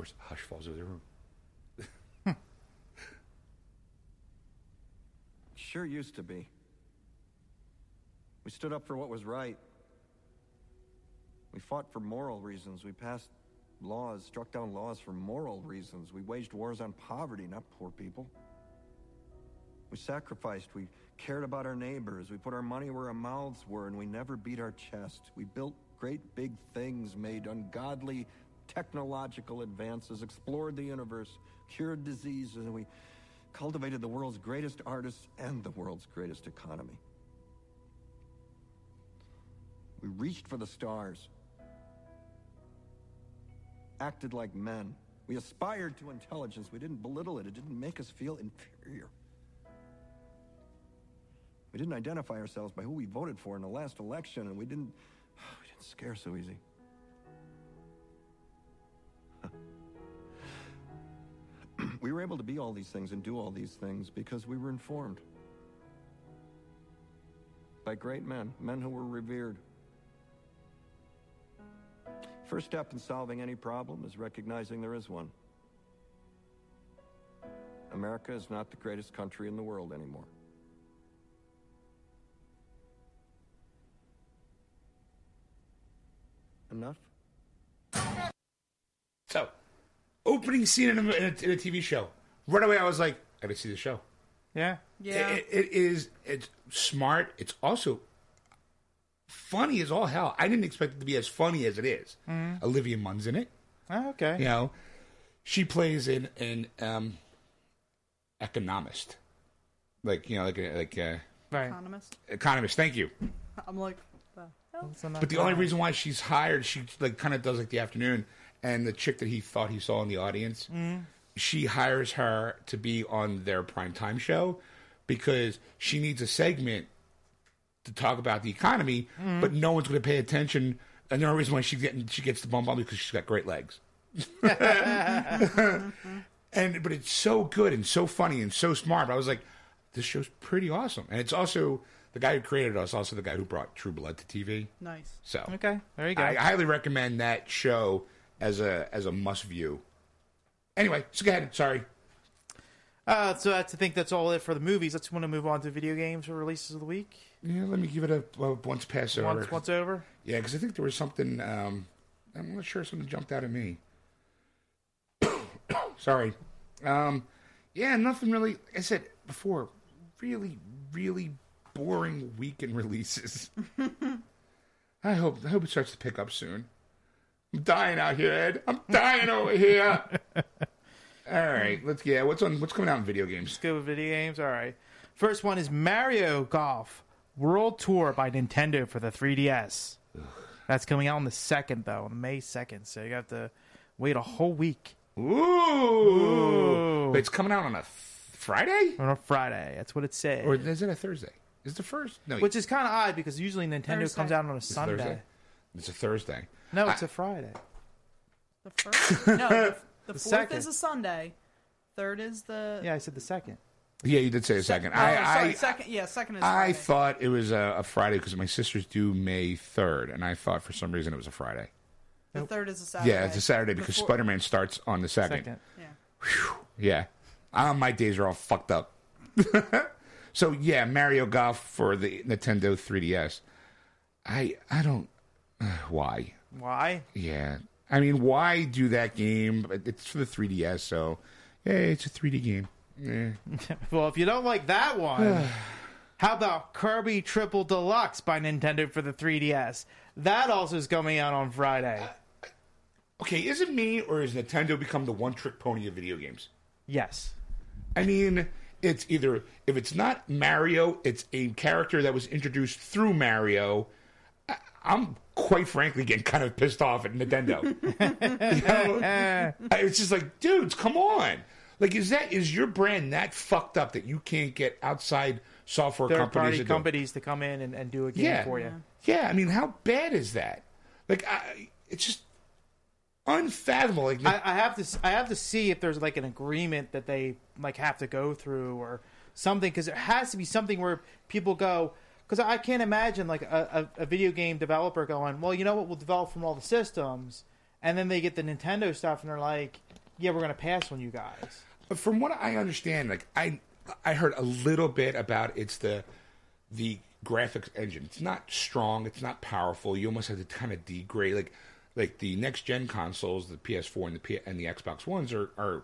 S2: Of course, hush falls over the room. [LAUGHS]
S5: Sure used to be. We stood up for what was right. We fought for moral reasons. We passed laws, struck down laws for moral reasons. We waged wars on poverty, not poor people. We sacrificed. We cared about our neighbors. We put our money where our mouths were, and we never beat our chest. We built great big things, made ungodly technological advances, explored the universe, cured diseases, and we cultivated the world's greatest artists and the world's greatest economy. We reached for the stars, acted like men. We aspired to intelligence. We didn't belittle it, it didn't make us feel inferior. We didn't identify ourselves by who we voted for in the last election, and we didn't, [SIGHS] we didn't scare so easy. [CLEARS THROAT] we were able to be all these things and do all these things because we were informed by great men, men who were revered. First step in solving any problem is recognizing there is one. America is not the greatest country in the world anymore. Enough?
S2: So, opening scene in a, in a, in a TV show. Right away, I was like, I gotta see the show.
S1: Yeah.
S3: Yeah.
S2: It, it is. It's smart. It's also funny as all hell. I didn't expect it to be as funny as it is. Olivia Munn's in it.
S1: Oh, okay.
S2: You know, she plays an an um, economist, like you know, like a, like a
S1: Right.
S3: Economist.
S2: economist. Thank you.
S3: I'm like, the hell?
S2: But the only reason why she's hired, she like kind of does like the afternoon, and the chick that he thought he saw in the audience, she hires her to be on their primetime show because she needs a segment to talk about the economy, but no one's going to pay attention. And the only reason why she getting she gets the bump on because she's got great legs. [LAUGHS] and but it's so good and so funny and so smart. I was like, this show's pretty awesome, and it's also the guy who created us, also the guy who brought True Blood to TV.
S3: Nice.
S2: So
S1: Okay. There you go.
S2: I highly recommend that show as a as a must view. Anyway, so go ahead. Sorry.
S1: Uh, so I think that's all it for the movies. Let's want to move on to video games or releases of the week.
S2: Yeah, let me give it a well, once pass over.
S1: Once, once over.
S2: Yeah, because I think there was something. Um, I'm not sure something jumped out at me. [COUGHS] Sorry. Um, yeah, nothing really. I said before, really, really boring weekend releases. [LAUGHS] I hope I hope it starts to pick up soon. I'm dying out here, Ed. I'm dying over here. [LAUGHS] All right, let's yeah. What's on? What's coming out in video games?
S1: Let's go with video games. All right. First one is Mario Golf World Tour by Nintendo for the 3DS. That's coming out on the second though, on May second. So you have to wait a whole week
S2: Ooh, But it's coming out on a Friday,
S1: on a Friday. That's what it said.
S2: or is it a Thursday? Is it the first? No,
S1: Which is kind of odd because usually Nintendo
S3: Thursday.
S1: comes out on a Sunday.
S2: Thursday? It's a Thursday.
S1: No, it's a Friday.
S3: The first? No, [LAUGHS] the, the fourth
S1: second.
S3: is a Sunday. Third is the.
S1: Yeah, I said the second.
S2: Yeah, you did say a second.
S3: Oh,
S2: I,
S3: sorry,
S2: I,
S3: second. Yeah, second is.
S2: I
S3: Friday.
S2: thought it was a, a Friday because my sister's due May third, and I thought for some reason it was a Friday.
S3: the third is a Saturday.
S2: Yeah, it's a Saturday because
S3: Before-
S2: Spider Man starts on the second.
S1: Second.
S3: Yeah.
S2: Yeah, uh, my days are all fucked up. [LAUGHS] so yeah, Mario Golf for the Nintendo 3DS. I I don't [SIGHS] why.
S1: Why?
S2: Yeah, I mean, why do that game? It's for the 3DS, so yeah, it's a 3D game. [LAUGHS] Yeah.
S1: Well, if you don't like that one, [SIGHS] how about Kirby Triple Deluxe by Nintendo for the 3DS? That also is coming out on Friday.
S2: Uh, uh, okay, is it me or has Nintendo become the one trick pony of video games?
S1: Yes.
S2: I mean, it's either if it's not Mario, it's a character that was introduced through Mario. I'm quite frankly getting kind of pissed off at Nintendo. [LAUGHS] you know? It's just like, dudes, come on. Like, is that is your brand that fucked up that you can't get outside software
S1: Third
S2: companies to
S1: companies to come in and, and do a game
S2: Yeah.
S1: for you.
S2: Yeah, I mean, how bad is that? Like, I, it's just unfathomable. Like,
S1: I, I have to I have to see if there's like an agreement that they like have to go through or something because there has to be something where people go because I can't imagine like a, a, a video game developer going well you know what we'll develop from all the systems and then they get the Nintendo stuff and they're like yeah we're gonna pass on you guys
S2: from what I understand, like I I heard a little bit about it's the the graphics engine. It's not strong. It's not powerful. You almost have to kind of degrade like like the next gen consoles, the PS4 and the P- and the Xbox Ones are are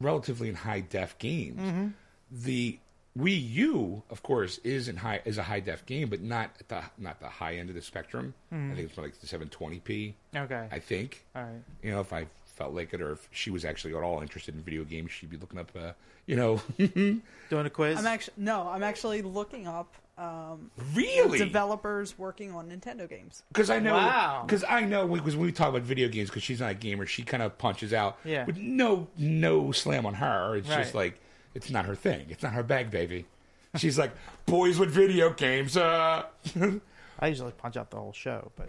S2: relatively in high def games. Mm-hmm. The Wii U, of course, is in high is a high def game, but not at the not the high end of the spectrum. I think it's more like the 720p.
S1: okay
S2: I think.
S1: all right
S2: You know, if I felt like it, or if she was actually at all interested in video games, she'd be looking up, uh, you know, [LAUGHS]
S1: doing a quiz
S3: I'm actually no. I'm actually looking up um,
S2: really,
S3: developers working on Nintendo games.
S2: because I know,
S1: Wow.
S2: because I know, because when we talk about video games, because she's not a gamer, she kind of punches out,
S1: Yeah.
S2: with no, no slam on her. It's just like it's not her thing. It's not her bag, baby. She's like boys with video games. Uh, [LAUGHS]
S1: I usually punch out the whole show but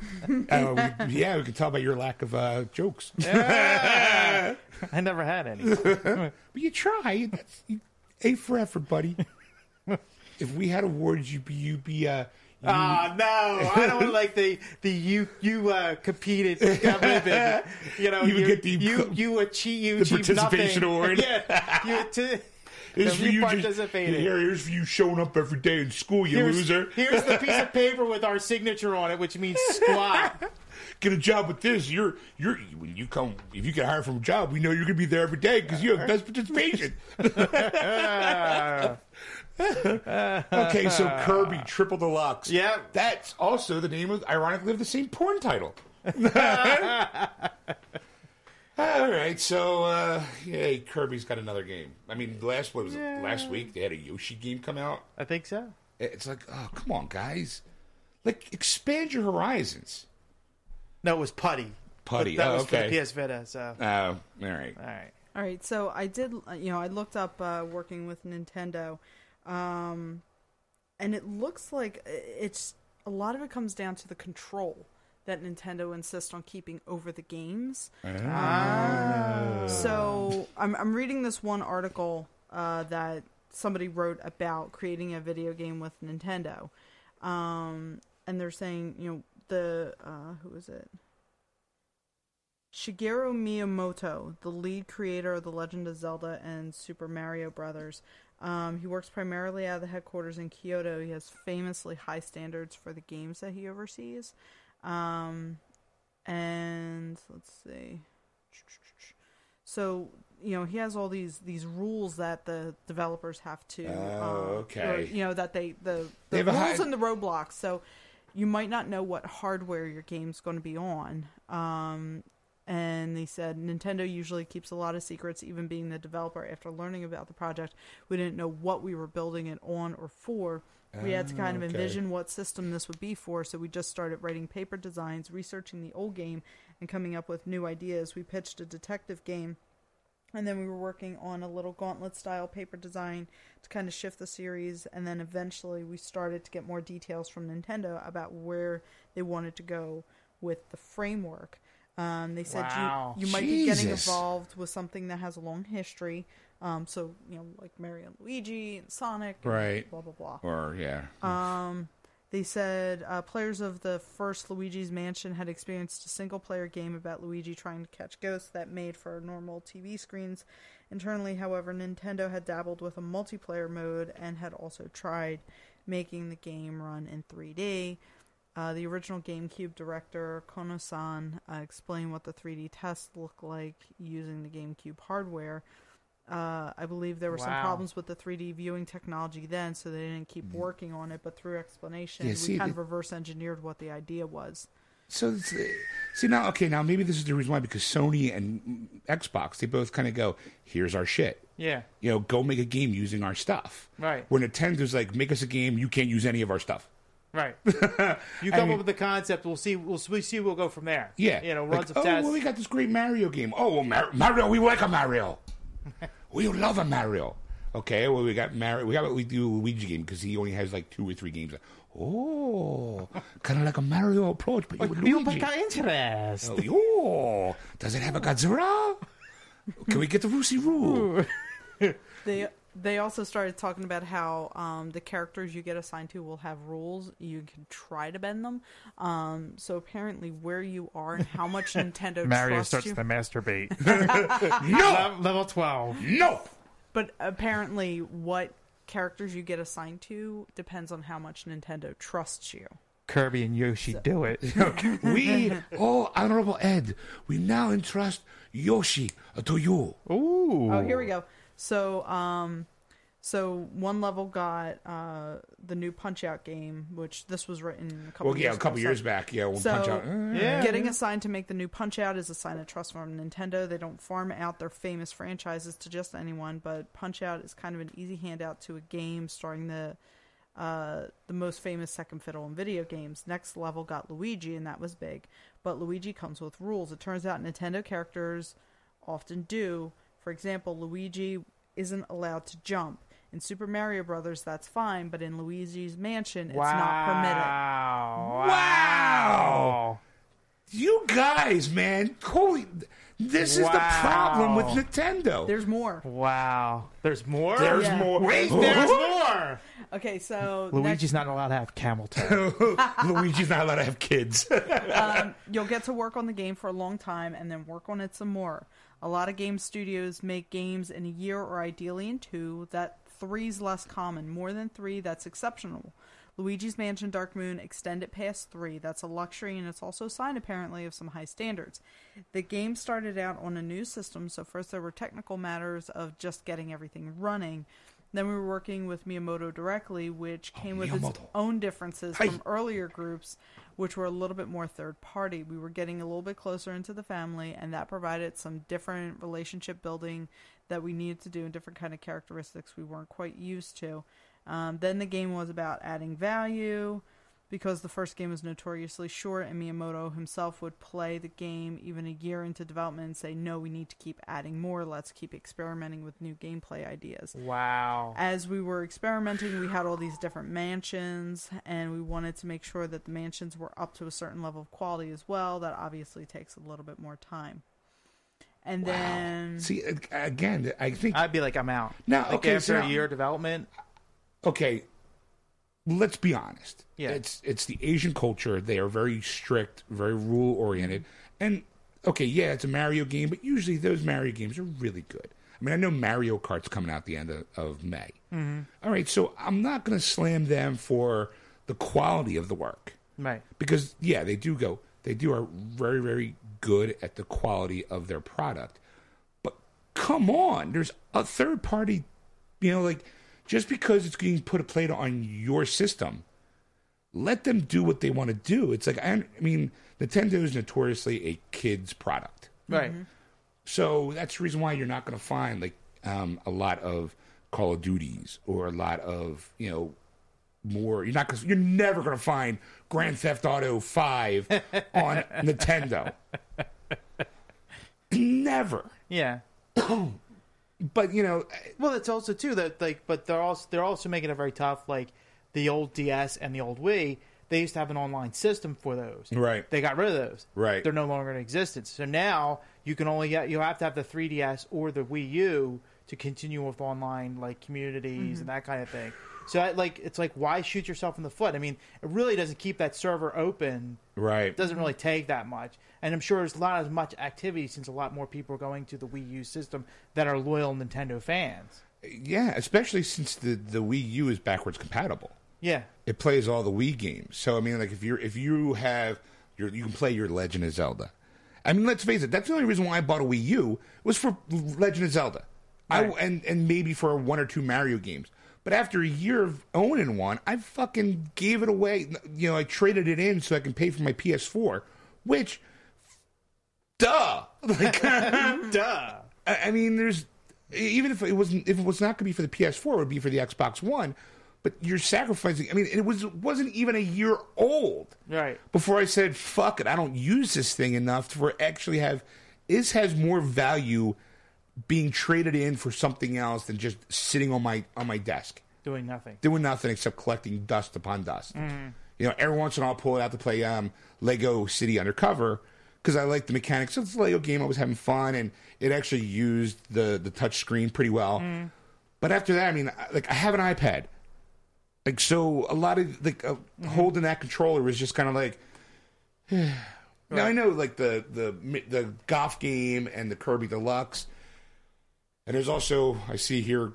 S2: uh, [LAUGHS] we, yeah, we can tell by your lack of uh, jokes. [LAUGHS]
S1: I never had any
S2: But you try. That's, you, A for effort, buddy. if we had awards, you'd be, you'd be, uh, you,
S1: Ah no! I don't like the the you you uh, competed. got rid of it. You know
S2: You would get the-
S1: you you achieve you
S2: the
S1: achieved
S2: participation
S1: nothing.
S2: award.
S1: Yeah, you t-
S2: Here's for
S1: you
S2: you just- here's for you showing up every day in school, you
S1: here's,
S2: loser.
S1: here's the piece of [LAUGHS] paper with our signature on it, which means squat. [LAUGHS]
S2: Get a job with this. You're you're when you come if you get hired from a job, we know you're gonna be there every day because you have best participation. [LAUGHS] okay, so Kirby Triple Deluxe.
S1: Yeah.
S2: that's also the name of ironically of the same porn title. All right, so uh, yeah, Kirby's got another game. I mean, last what was it? Last week they had a Yoshi game come out.
S1: I think so.
S2: It's like, oh, come on, guys, like expand your horizons.
S1: No, it was putty.
S2: Putty.
S1: That
S2: oh,
S1: was
S2: okay.
S1: for the PS Vita. So
S2: Oh, all right.
S1: all right.
S3: All right, so I did, uh, you know, I looked up uh, working with Nintendo, um, and it looks like it's a lot of it comes down to the control that Nintendo insists on keeping over the games. Um, so I'm I'm reading this one article uh, that somebody wrote about creating a video game with Nintendo, um, and they're saying, you know, the uh, who is it? Shigeru Miyamoto, the lead creator of The Legend of Zelda and Super Mario Brothers. Um, he works primarily out of the headquarters in Kyoto. He has famously high standards for the games that he oversees. Um, and let's see. So you know he has all these these rules that the developers have to.
S2: Oh,
S3: uh,
S2: okay.
S3: or, you know that they the the
S2: a
S3: rules and the roadblocks. So you might not know what hardware your game's going to be on. Um, and they said Nintendo usually keeps a lot of secrets, even being the developer. After learning about the project, we didn't know what we were building it on or for. We had to kind of
S2: Ah, okay.
S3: envision what system this would be for, so we just started writing paper designs, researching the old game, and coming up with new ideas. We pitched a detective game, and then we were working on a little gauntlet style paper design to kind of shift the series, and then eventually we started to get more details from Nintendo about where they wanted to go with the framework. Um, they said
S1: Wow.
S3: you you might be getting involved with something that has a long history. Um, so you know, like Mario and Luigi and Sonic, and
S2: Right.
S3: Blah blah blah.
S2: Or yeah.
S3: Um, They said uh, players of the first Luigi's Mansion had experienced a single player game about Luigi trying to catch ghosts that made for normal TV screens. Internally, however, Nintendo had dabbled with a multiplayer mode and had also tried making the game run in 3D. Uh, the original GameCube director, Kono san, uh, explained what the 3D tests looked like using the GameCube hardware. Uh, I believe there were some problems with the 3D viewing technology then, so they didn't keep working on it. But through explanation,
S2: Yeah,
S3: we kind
S2: the-
S3: of reverse engineered what the idea was.
S2: So uh, see now, okay, now maybe this is the reason why because Sony and Xbox they both kind of go, here's our shit.
S1: Yeah.
S2: You know, go make a game using our stuff.
S1: Right.
S2: Where Nintendo's like, make us a game, you can't use any of our stuff.
S1: Right. [LAUGHS] You come
S2: mean-
S1: up with the concept. We'll see. We'll, we see. We'll go from there.
S2: Yeah.
S1: You know,
S2: Like,
S1: runs of
S2: oh,
S1: tests.
S2: well, we got this great Mario game. Oh, well, Mar- Mario, we like a Mario. [LAUGHS] we love a Mario. Okay, well, we got Mario. We got we do a Luigi game because he only has like two or three games. Oh, kind of like a Mario approach, but oh, you with
S1: You
S2: Luigi.
S1: got interest.
S2: Oh, oh, does it have a Godzilla? Can we get the Roo? [LAUGHS]
S3: They they also started talking about how um, the characters you get assigned to will have rules. You can try to bend them. Um, so apparently, where you are and how much [LAUGHS] Nintendo
S1: Mario
S3: trusts
S1: starts
S3: you.
S1: to masturbate. [LAUGHS]
S2: No,
S1: Level twelve.
S2: no.
S3: But apparently, what characters you get assigned to depends on how much Nintendo trusts you.
S1: Kirby and Yoshi do it. [LAUGHS]
S2: We, oh, Honorable Ed, we now entrust Yoshi to you.
S1: Ooh.
S3: Oh, here we go. So, um, so one level got uh, the new Punch Out game, which this was written a couple.
S2: Well, yeah,
S3: years
S2: a couple
S3: ago.
S2: years
S3: So-
S2: back, yeah, when
S3: So,
S2: Punch Out.
S1: Yeah.
S3: Getting assigned to make the new Punch Out is a sign of trust from Nintendo. They don't farm out their famous franchises to just anyone, but Punch Out is kind of an easy handout to a game starring the uh, the most famous second fiddle in video games. Next level got Luigi, and that was big. But Luigi comes with rules. It turns out Nintendo characters often do. For example, Luigi isn't allowed to jump. In Super Mario Brothers, that's fine, but in Luigi's Mansion, it's not permitted.
S1: Wow.
S2: Wow. You guys, man, holy. This is the problem with Nintendo.
S3: There's more.
S1: Wow. There's more.
S2: There's
S3: Yeah.
S2: more.
S1: Wait, there's more.
S3: Okay, so
S1: Luigi's not allowed to have camel toe. [LAUGHS]
S2: Luigi's not allowed to have kids.
S3: um, you'll get to work on the game for a long time and then work on it some more. A lot of game studios make games in a year or ideally in two. That three's less common. More than three, that's exceptional. Luigi's Mansion Dark Moon extend it past three. That's a luxury, and it's also a sign, apparently, of some high standards. The game started out on a new system, so first there were technical matters of just getting everything running. Then we were working with Miyamoto directly, which came with its own differences from earlier groups, which were a little bit more third party. We were getting a little bit closer into the family, and that provided some different relationship building that we needed to do and different kind of characteristics we weren't quite used to. Um, then the game was about adding value because the first game was notoriously short, and Miyamoto himself would play the game even a year into development and say, "No, we need to keep adding more. Let's keep experimenting with new gameplay ideas."
S1: wow.
S3: as we were experimenting, we had all these different mansions, and we wanted to make sure that the mansions were up to a certain level of quality as well. That obviously takes a little bit more time. And then,
S2: See, again, I think.
S1: I'd be like, I'm out.
S2: Now,
S1: like
S2: okay,
S1: after
S2: so
S1: a year of development.
S2: okay, let's be honest.
S1: Yeah.
S2: It's it's the Asian culture. They are very strict, very rule oriented. And okay, yeah, it's a Mario game, but usually those Mario games are really good. I mean, I know Mario Kart's coming out the end of, of May. Mm-hmm. right, so I'm not going to slam them for the quality of the work
S1: Right.
S2: because yeah, they do go. They do are very very good at the quality of their product. But come on, there's a third party. You know, like just because it's being put a plate on your system, let them do what they want to do. It's like I, I mean, Nintendo is notoriously a kids product.
S1: Right.
S2: So that's the reason why you're not going to find like um, a lot of Call of Duties or a lot of you know more. You're not. Gonna, you're never going to find Grand Theft Auto Five [LAUGHS] on Nintendo. never.
S1: Yeah. [CLEARS THROAT]
S2: But you know,
S1: Well, it's also too that like, but they're also they're also making it very tough. Like the old DS and the old Wii, they used to have an online system for those.
S2: Right.
S1: They got rid of those.
S2: Right.
S1: They're no longer in existence. So now you can only get you have to have the 3DS or the Wii U to continue with online like communities mm-hmm. and that kind of thing. So I, like it's like why shoot yourself in the foot? I mean, it really doesn't keep that server open.
S2: Right.
S1: It doesn't really take that much. And I'm sure there's not as much activity since a lot more people are going to the Wii U system that are loyal Nintendo fans.
S2: Yeah, especially since the the Wii U is backwards compatible.
S1: Yeah.
S2: It plays all the Wii games. So I mean, like if you're if you have your you can play your Legend of Zelda. I mean, let's face it. That's the only reason why I bought a Wii U was for Legend of Zelda. I and and maybe for one or two Mario games. But after a year of owning one, I fucking gave it away. You know, I traded it in so I can pay for my PS4, which, duh. [LAUGHS] Like, [LAUGHS]
S1: Duh.
S2: I mean, there's even if it wasn't if it was not going to be for the PS4, it would be for the Xbox One. But you're sacrificing. I mean, it was wasn't even a year old
S1: Right.
S2: before I said, "Fuck it, I don't use this thing enough to actually have." This has more value being traded in for something else than just sitting on my on my desk
S1: Doing nothing.
S2: doing nothing except collecting dust upon dust. You know, every once in a while I'll pull it out to play um, Lego City Undercover because I like the mechanics. It's a Lego game. I was having fun, and it actually used the the touch screen pretty well. But after that, I mean, like I have an iPad, like so a lot of like uh, holding that controller was just kind of like. [SIGHS] Now I know like the the the golf game and the Kirby Deluxe, and there's also I see here.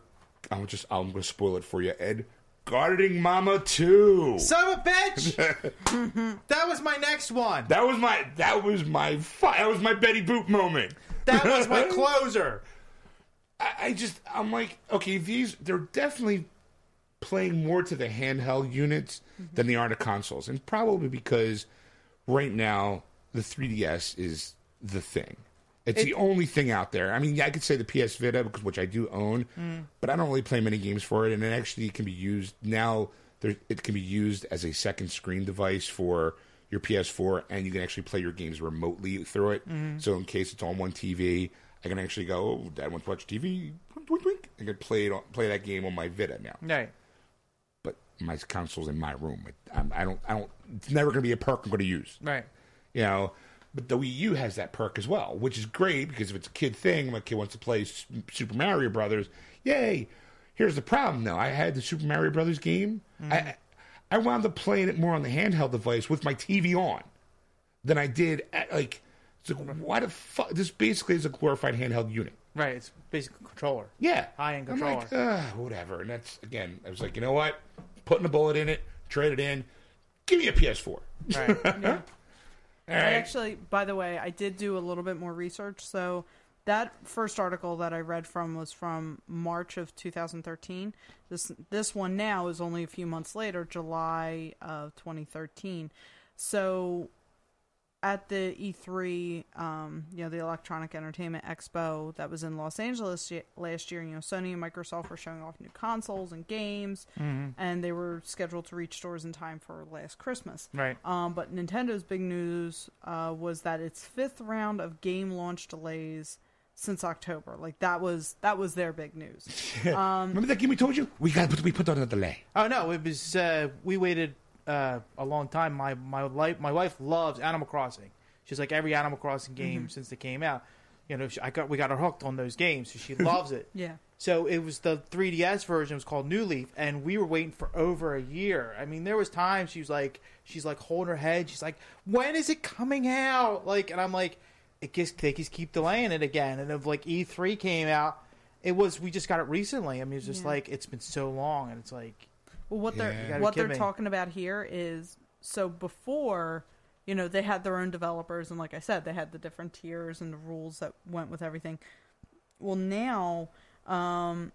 S2: I'm just I'm going to spoil it for you, Ed. Gardening Mama Two.
S1: Son of a bitch! [LAUGHS] that was my next one.
S2: That was my that was my fi- that was my Betty Boop moment.
S1: That was my [LAUGHS] closer.
S2: I, I just I'm like okay these they're definitely playing more to the handheld units mm-hmm. than they are to consoles, and probably because right now the 3DS is the thing. It's the only thing out there. I mean, I could say the PS Vita, because which I do own, mm. but I don't really play many games for it, and it actually can be used now. There, it can be used as a second screen device for your PS4, and you can actually play your games remotely through it. Mm-hmm. So in case it's on one TV, I can actually go, "Oh, Dad wants to watch TV." Wink, wink. I can play it, play that game on my Vita now
S1: Right.
S2: but my console's in my room. It, I'm, I don't, I don't. It's never going to be a perk I'm going to use.
S1: Right.
S2: You know, but the Wii U has that perk as well, which is great because if it's a kid thing, my kid wants to play Super Mario Brothers. Yay! Here's the problem, though. I had the Super Mario Brothers game. I, I wound up playing it more on the handheld device with my TV on than I did at like. It's like why the fuck? This basically is a glorified handheld unit.
S1: Right. It's basically a controller.
S2: Yeah.
S1: High-end
S2: I'm like,
S1: controller.
S2: "Ah, whatever. And that's, again, I was like, you know what? Putting a bullet in it, trade it in, give me a PS4.
S1: Right. [LAUGHS]
S3: I actually, by the way, I did do a little bit more research. So that first article that I read from was from March of 2013. This this one now is only a few months later, July of 2013. So at the E3, um, you know, the Electronic Entertainment Expo that was in Los Angeles y- last year, you know, Sony and Microsoft were showing off new consoles and games, and they were scheduled to reach stores in time for last Christmas.
S1: Right.
S3: Um, but Nintendo's big news uh, was that its fifth round of game launch delays since October. Like that was that was their big news. [LAUGHS]
S2: Remember that game we told you? We got we put on a delay.
S1: Oh no, it was uh, we waited uh, a long time. My my life my wife loves Animal Crossing. She's like every Animal Crossing game since they came out. You know, she, I got we got her hooked on those games, so she [LAUGHS] loves it.
S3: Yeah.
S1: So it was the 3DS version. It was called New Leaf, and we were waiting for over a year. I mean, there was times she was like, she's like holding her head. She's like, "When is it coming out?" Like, and I'm like, "It just they just keep delaying it again." And if like E3 came out, it was we just got it recently. I mean, it's just
S3: Yeah.
S1: like it's been so long, and it's like,
S3: Well, what
S2: Yeah.
S3: They're what they're
S1: me.
S3: talking about here is so before you know they had their own developers and like I said they had the different tiers and the rules that went with everything. Well, now um,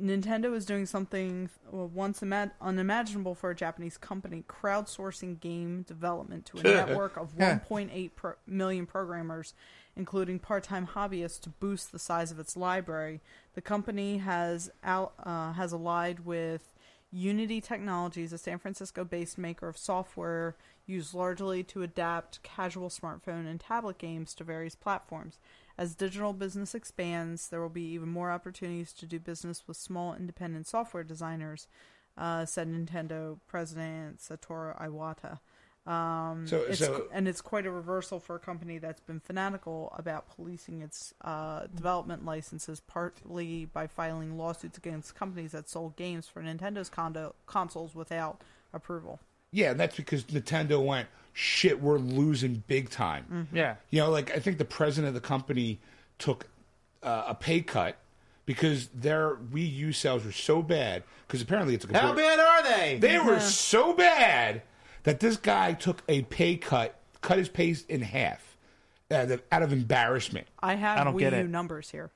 S3: Nintendo is doing something well, once ima- unimaginable for a Japanese company, crowdsourcing game development to a [LAUGHS] network of
S1: Yeah.
S3: 1.8 pro- million programmers, including part-time hobbyists, to boost the size of its library. The company has al- uh, has allied with Unity Technologies, a San Francisco-based maker of software used largely to adapt casual smartphone and tablet games to various platforms. As digital business expands, there will be even more opportunities to do business with small independent software designers. uh, said Nintendo president Satoru Iwata. Um,
S2: So,
S3: it's,
S2: so
S3: and it's quite a reversal for a company that's been fanatical about policing its uh, development licenses, partly by filing lawsuits against companies that sold games for Nintendo's condo- consoles without approval.
S2: yeah, and that's because Nintendo went shit. We're losing big time.
S1: Yeah.
S2: You know, like I think the president of the company took uh, a pay cut because their Wii U sales were so bad. Because apparently it's a
S1: How bad are they?
S2: They were so bad that this guy took a pay cut, cut his pay in half, uh, the- out of embarrassment.
S3: I have
S1: I don't
S3: Wii
S1: get
S3: U
S1: it.
S3: numbers here.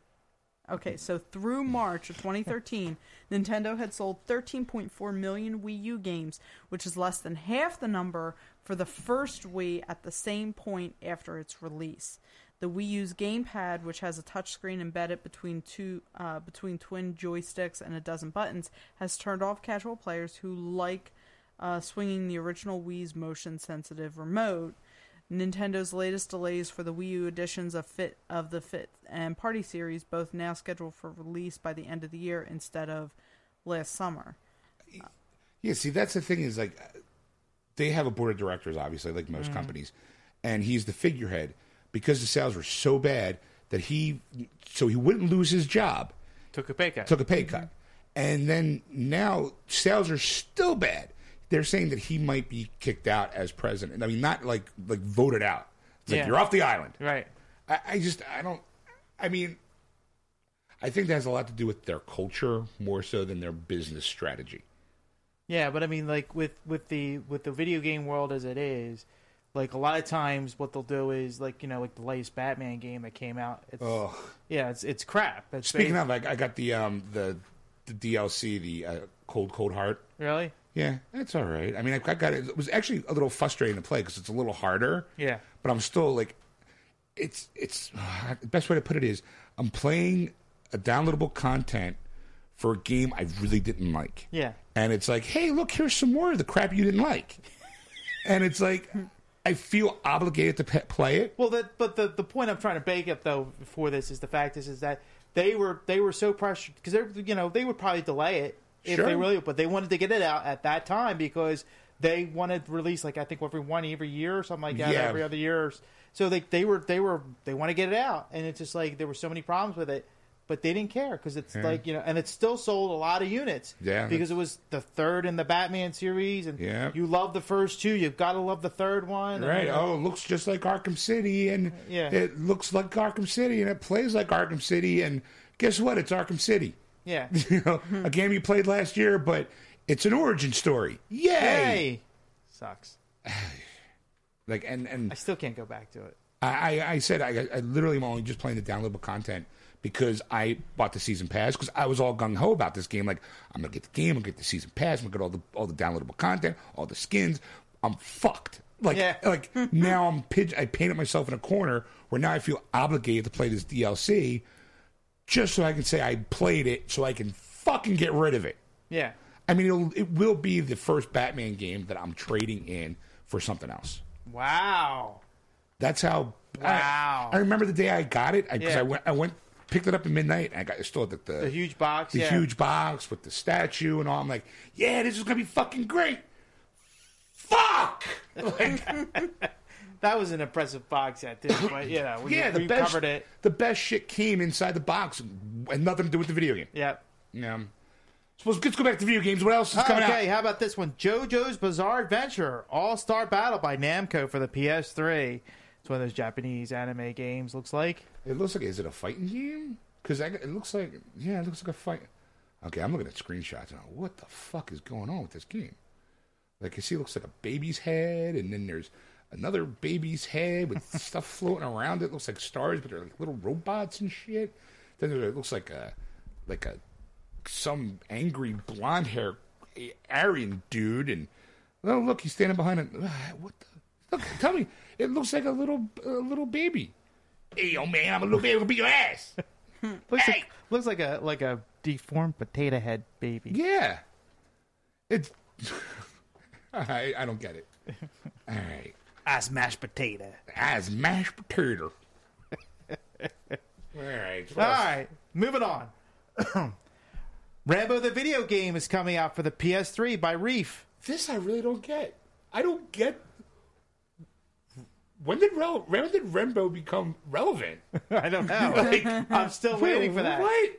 S3: Okay, so through March of 2013, [LAUGHS] Nintendo had sold 13.4 million Wii U games, which is less than half the number for the first Wii at the same point after its release. The Wii U's gamepad, which has a touchscreen embedded between two uh, between twin joysticks and a dozen buttons, has turned off casual players who like uh, swinging the original Wii's motion-sensitive remote. Nintendo's latest delays for the Wii U editions of Fit of the Fit and Party series, both now scheduled for release by the end of the year instead of last summer.
S2: Yeah, see, that's the thing is like they have a board of directors, obviously, like most companies, and he's the figurehead because the sales were so bad that he, so he wouldn't lose his job,
S1: Took a pay cut.
S2: took a pay cut, and then now sales are still bad. They're saying that he might be kicked out as president. I mean, not like like voted out. It's like
S1: Yeah.
S2: you're off the island.
S1: right.
S2: I, I just I don't. I mean, I think that has a lot to do with their culture more so than their business strategy.
S1: Yeah, but I mean, like with with the with the video game world as it is, like a lot of times what they'll do is like you know like the latest Batman game that came out. It's,
S2: Ugh.
S1: Yeah, it's it's crap. It's
S2: Speaking of, I, I got the um the the DLC, the uh, Cold Cold Heart.
S1: really,
S2: Yeah, that's all right. I mean, I, got it. It was actually a little frustrating to play because it's a little harder.
S1: Yeah.
S2: but I'm still like, it's it's [SIGHS] the best way to put it is I'm playing a downloadable content for a game I really didn't like.
S1: Yeah.
S2: and it's like, hey, look, here's some more of the crap you didn't like, [LAUGHS] and it's like. I feel obligated to pe- play it.
S1: Well, that but the the point I'm trying to bake up though for this is the fact is is that they were they were so pressured because they're you know they would probably delay it if
S2: Sure.
S1: they really but they wanted to get it out at that time because they wanted to release like I think every one every year or something like that
S2: Yeah.
S1: every other year. So they they were they were they want to get it out and it's just like there were so many problems with it. But they didn't care because it's like you know, and it still sold a lot of units.
S2: Yeah,
S1: because it was the third in the Batman series, and
S2: Yeah.
S1: you love the first two. You've got to love the third one, and,
S2: Right.
S1: know,
S2: Oh, it looks just like Arkham City, and
S1: Yeah.
S2: it looks like Arkham City, and it plays like Arkham City, and guess what? It's Arkham City.
S1: Yeah. [LAUGHS]
S2: You know, a game you played last year, but it's an origin story. Yay!
S1: Hey, sucks. [SIGHS]
S2: Like, and and
S1: I still can't go back to it.
S2: I, I, I said I, I literally am only just playing the downloadable content because I bought the season pass because I was all gung ho about this game. Like I'm gonna get the game, I'm gonna get the season pass, I'm gonna get all the all the downloadable content, all the skins. I'm fucked. Like
S1: Yeah.
S2: like [LAUGHS] now I'm I painted myself in a corner where now I feel obligated to play this DLC just so I can say I played it so I can fucking get rid of it.
S1: Yeah,
S2: I mean, it'll, it will be the first Batman game that I'm trading in for something else.
S1: wow.
S2: That's how.
S1: Wow.
S2: I, I remember the day I got it because
S1: Yeah.
S2: I went. I went picked it up at midnight. And I got I still the, the
S1: The huge box,
S2: the
S1: yeah.
S2: huge box with the statue and all. I'm like, yeah, this is gonna be fucking great. Fuck. [LAUGHS] Like,
S1: That was an impressive box set too. But you know,
S2: yeah, the
S1: we
S2: best.
S1: covered it.
S2: The best shit came inside the box and nothing to do with the video game.
S1: Yep.
S2: Yeah. So let's, go back to video games. What else is coming
S1: okay,
S2: out?
S1: how about this one? JoJo's Bizarre Adventure All Star Battle by Namco for the PS3. It's one of those Japanese anime games. Looks like.
S2: It looks like is it a fighting game? Because it looks like yeah, it looks like a fight. Okay, I'm looking at screenshots and I'm, what the fuck is going on with this game? Like you see, it looks like a baby's head, and then there's another baby's head with [LAUGHS] stuff floating around. It looks like stars, but they're like little robots and shit. Then there, it looks like a like a some angry blonde hair Aryan dude, and oh look, he's standing behind it. Ah, what the? Look, tell me, it looks like a little a little baby. Hey, yo, man, I'm a little baby. I'm gonna beat your ass. [LAUGHS]
S1: Looks
S2: Hey!
S1: like looks like a like a deformed potato head baby.
S2: Yeah. It's. [LAUGHS] I, I don't get it. All right.
S1: As mashed potato.
S2: As mashed potato. All right.
S1: All right, moving on. [CLEARS THROAT] Rambo the video game is coming out for the PS3 by Reef.
S2: This I really don't get. I don't get. When did Rel- when did Rambo become relevant? [LAUGHS]
S1: I don't know.
S2: Like, [LAUGHS]
S1: I'm still waiting for that.
S2: What?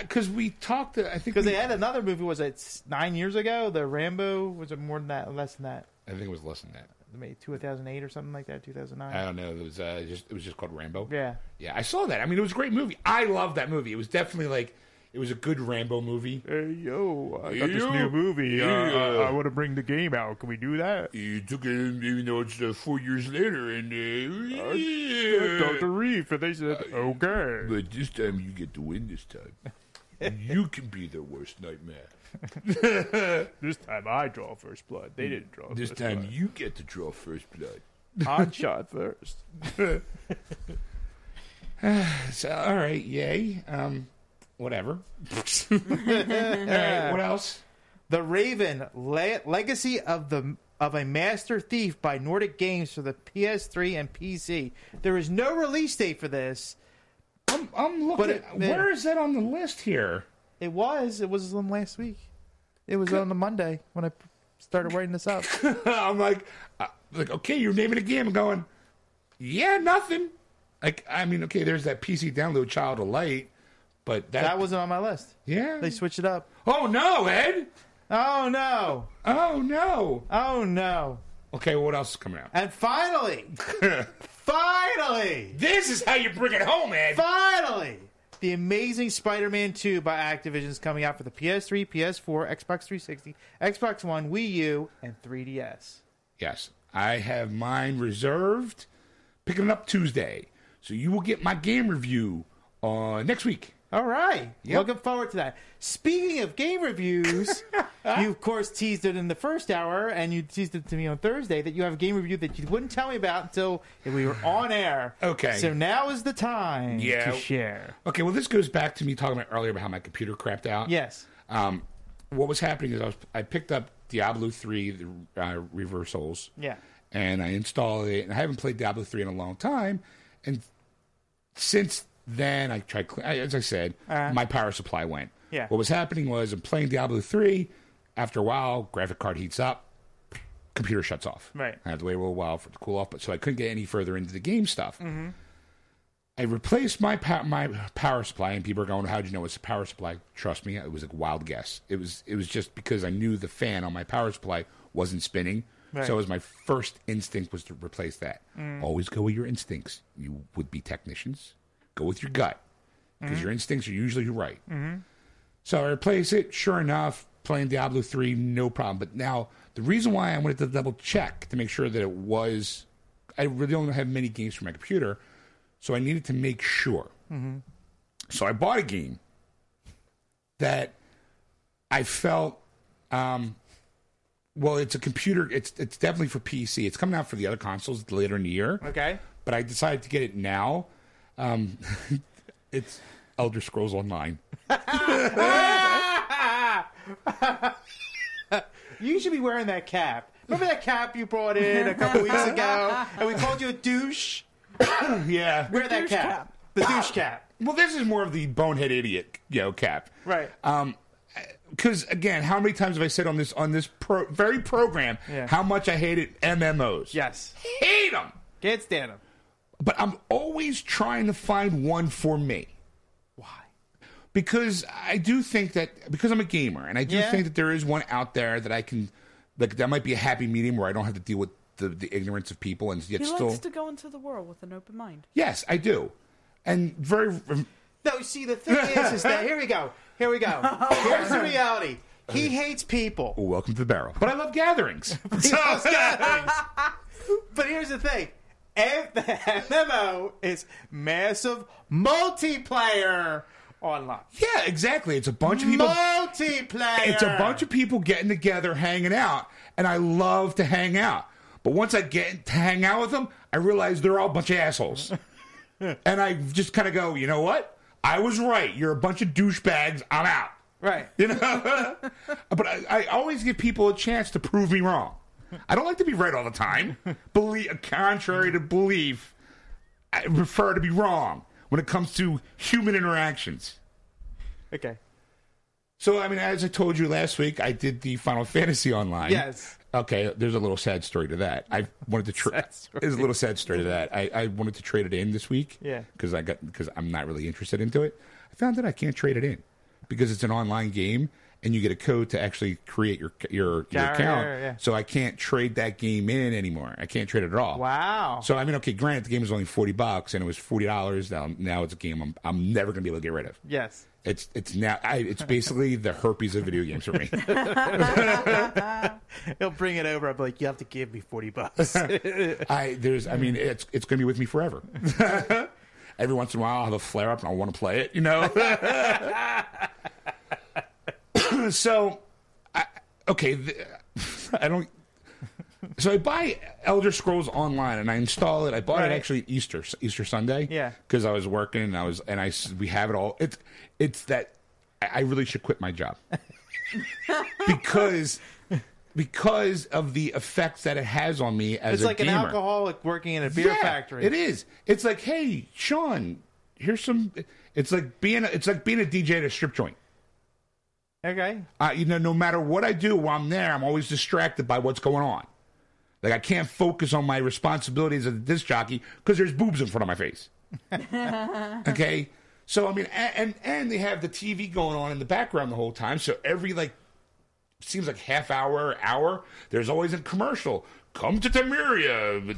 S2: Because we talked. uh, I think
S1: Because
S2: we,
S1: they had another movie, was it nine years ago? The Rambo was it more than that, less than that?
S2: I think it was less than that.
S1: Maybe 2008 or something like that, 2009.
S2: I don't know. It was uh, just it was just called Rambo.
S1: yeah,
S2: Yeah, I saw that. I mean, it was a great movie. I love that movie. It was definitely like it was a good Rambo movie.
S1: Hey yo, I
S2: got this new
S1: movie.
S2: Uh, I- I
S1: want to bring the game out. Can we do that?
S2: You took it, even though it's uh, four years later, and uh,
S1: Reef, and they said okay.
S2: But this time you get to win. This time, [LAUGHS] you can be their worst nightmare. [LAUGHS]
S1: This time I draw first blood. They didn't draw.
S2: This time you get to draw first blood.
S1: Han [LAUGHS] shot first. [SIGHS]
S2: So, all right, yay. Um, whatever. [LAUGHS] all right, what else?
S1: The Raven: Le- Legacy of the of a Master Thief by Nordic Games for the PS3 and PC. There is no release date for this.
S2: I'm, I'm looking.
S1: But it-
S2: where is that on the list here?
S1: It was. It was on last week. It was on the Monday when I started writing this up. [LAUGHS]
S2: I'm like, uh, like, okay, you're naming a game. I'm going, yeah, nothing. Like, I mean, okay, there's that PC download Child of Light, but that,
S1: that wasn't on my list.
S2: yeah.
S1: They switched it up.
S2: oh no, Ed.
S1: Oh no!
S2: Oh no.
S1: Oh no!
S2: Okay, what else is coming out?
S1: And finally, [LAUGHS] finally,
S2: This is how you bring it home, Ed.
S1: finally, the Amazing Spider-Man 2 by Activision is coming out for the PS3, PS4, Xbox 360, Xbox One, Wii U, and 3DS.
S2: Yes, I have mine reserved. Picking it up Tuesday, so you will get my game review uh, next week.
S1: All right.
S2: Yep.
S1: Looking forward to that. Speaking of game reviews, [LAUGHS] you of course teased it in the first hour, and you teased it to me on Thursday that you have a game review that you wouldn't tell me about until we were on air.
S2: Okay.
S1: So now is the time
S2: Yeah.
S1: to share.
S2: Okay, well, this goes back to me talking about earlier about how my computer crapped out.
S1: Yes.
S2: Um, what was happening is I was I picked up Diablo three, the uh, Reaper of Souls.
S1: Yeah.
S2: and I installed it. And I haven't played Diablo three in a long time, and since then I tried. As I said,
S1: Uh-huh.
S2: my power supply went.
S1: Yeah.
S2: What was happening was I'm playing Diablo three. After a while, graphic card heats up, computer shuts off.
S1: Right.
S2: I had to wait a little while for it to cool off, but so I couldn't get any further into the game stuff.
S1: Mm-hmm.
S2: I replaced my pow- my power supply, and people are going, "How'd you know it's a power supply?" Trust me, it was a wild guess. It was it was just because I knew the fan on my power supply wasn't spinning,
S1: Right.
S2: so it was my first instinct was to replace that. Always go with your instincts. You would be technicians. Go with your gut because mm-hmm. your instincts are usually right. Mm-hmm. So I replace it. Sure enough, playing Diablo three, no problem. But now the reason why I wanted to double check to make sure that it was, I really don't have many games for my computer, so I needed to make sure. Mm-hmm. So I bought a game that I felt, um, well, it's a computer. It's it's definitely for PC. It's coming out for the other consoles later in the year
S1: Okay.
S2: but I decided to get it now. Um, [LAUGHS] it's Elder Scrolls Online. [LAUGHS]
S1: You should be wearing that cap. Remember that cap you brought in a couple weeks ago, and we called you a douche? [COUGHS]
S2: Yeah.
S1: Wear that cap.
S3: cap.
S1: The douche cap.
S2: Well, this is more of the bonehead idiot, you know, cap.
S1: Right.
S2: Um, because again, how many times have I said on this on this pro, very program
S1: Yeah.
S2: how much I hated MMOs?
S1: yes.
S2: hate them.
S1: Can't stand him.
S2: But I'm always trying to find one for me.
S1: Why?
S2: because I do think that because I'm a gamer and I do
S1: Yeah.
S2: think that there is one out there that I can like that might be a happy medium where I don't have to deal with the, the ignorance of people and yet
S3: He
S2: still
S3: likes to go into the world with an open mind.
S2: yes I do and very
S1: No, see, the thing is, is that here we go. Here we go. [LAUGHS] Here's the reality. He hates people.
S2: welcome to the barrel but I love gatherings [LAUGHS]
S1: He loves [LAUGHS] gatherings. But here's the thing. If the MMO is massive multiplayer online.
S2: yeah exactly it's a bunch of people
S1: Multiplayer.
S2: it's a bunch of people getting together hanging out and I love to hang out but once I get to hang out with them I realize they're all a bunch of assholes [LAUGHS] and I just kind of go you know what I was right you're a bunch of douchebags I'm out
S1: right.
S2: You know, [LAUGHS] but I, I always give people a chance to prove me wrong. I don't like to be right all the time. [LAUGHS] Believe, contrary to belief, I prefer to be wrong when it comes to human interactions.
S1: Okay.
S2: So, I mean, as I told you last week, I did the Final Fantasy online.
S1: Yes.
S2: Okay, there's a little sad story to that. I wanted to trade. [LAUGHS] There's a little sad story to that. I, I wanted to trade it in this week.
S1: Yeah.
S2: Because I got because I'm not really interested into it. I found that I can't trade it in because it's an online game and you get a code to actually create your your, your
S1: Character,
S2: account.
S1: yeah.
S2: So I can't trade that game in anymore. I can't trade it at all.
S1: Wow.
S2: So I mean, okay, granted, the game is only forty bucks and it was forty dollars. Now, now it's a game I'm, I'm never gonna be able to get rid of.
S1: yes.
S2: It's it's now I, it's basically the herpes of video games for me. [LAUGHS]
S1: He'll bring it over. I'll be like, you have to give me 40 bucks. [LAUGHS]
S2: I there's I mean it's it's gonna be with me forever. [LAUGHS] Every once in a while I'll have a flare up and I want to play it, you know. [CLEARS THROAT] so, I, okay, th [LAUGHS] I don't. So I buy Elder Scrolls Online and I install it. I bought
S1: Right.
S2: it actually Easter Easter Sunday.
S1: Yeah.
S2: because I was working and I was and I we have it all. It's it's that I I really should quit my job [LAUGHS] because because of the effects that it has on me as
S1: it's like
S2: gamer.
S1: an alcoholic working in a beer
S2: Yeah,
S1: factory.
S2: It is. It's like, hey, Sean, here's some. It's like being. A, it's like being a DJ at a strip joint.
S1: Okay.
S2: Uh, you know, no matter what I do while I'm there, I'm always distracted by what's going on. Like I can't focus on my responsibilities as a disc jockey because there's boobs in front of my face. [LAUGHS] okay, so I mean, and, and and they have the TV going on in the background the whole time. So every like seems like half hour, hour, there's always a commercial. Come to Tamriel,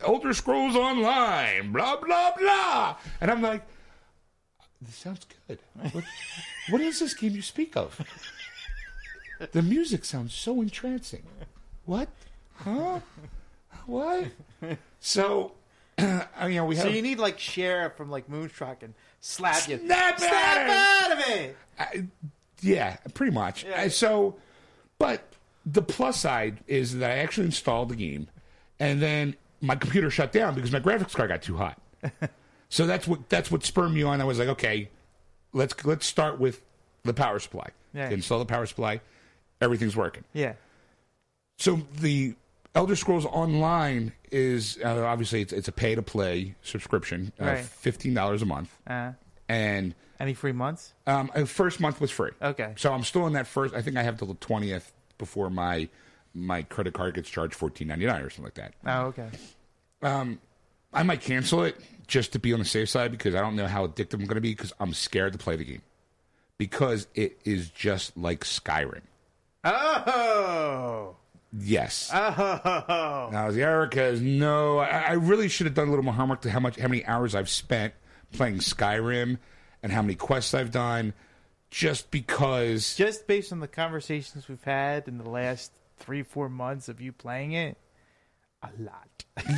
S2: Elder Scrolls Online, blah blah blah, and I'm like, this sounds good. What, what is this game you speak of? The music sounds so entrancing. What? Huh? What? So, [CLEARS THROAT] I mean, we have.
S1: So you need like Cher from like Moonstruck and slap you.
S2: Snap
S1: Snap out of it!
S2: I, yeah, pretty much.
S1: Yeah.
S2: Uh, So, but the plus side is that I actually installed the game, and then my computer shut down because my graphics card got too hot. [LAUGHS] so that's what that's what spurred me on. I was like, okay, let's let's start with the power supply.
S1: Yeah.
S2: Install the power supply. Everything's working.
S1: Yeah.
S2: So the Elder Scrolls Online is uh, obviously it's, it's a pay to play subscription, uh,
S1: Right.
S2: fifteen dollars a month,
S1: Uh,
S2: and
S1: any free months?
S2: um, uh, first month was free.
S1: Okay.
S2: So I'm still in that first. I think I have till the twentieth before my my credit card gets charged fourteen ninety nine or something like that.
S1: Oh, okay.
S2: Um, I might cancel it just to be on the safe side because I don't know how addictive I'm going to be because I'm scared to play the game because it is just like Skyrim.
S1: Oh.
S2: Yes.
S1: Oh.
S2: Now, Erica is no. I, I really should have done a little more homework to how much, how many hours I've spent playing Skyrim, and how many quests I've done, just because.
S1: Just based on the conversations we've had in the last three, four months of you playing it, a lot.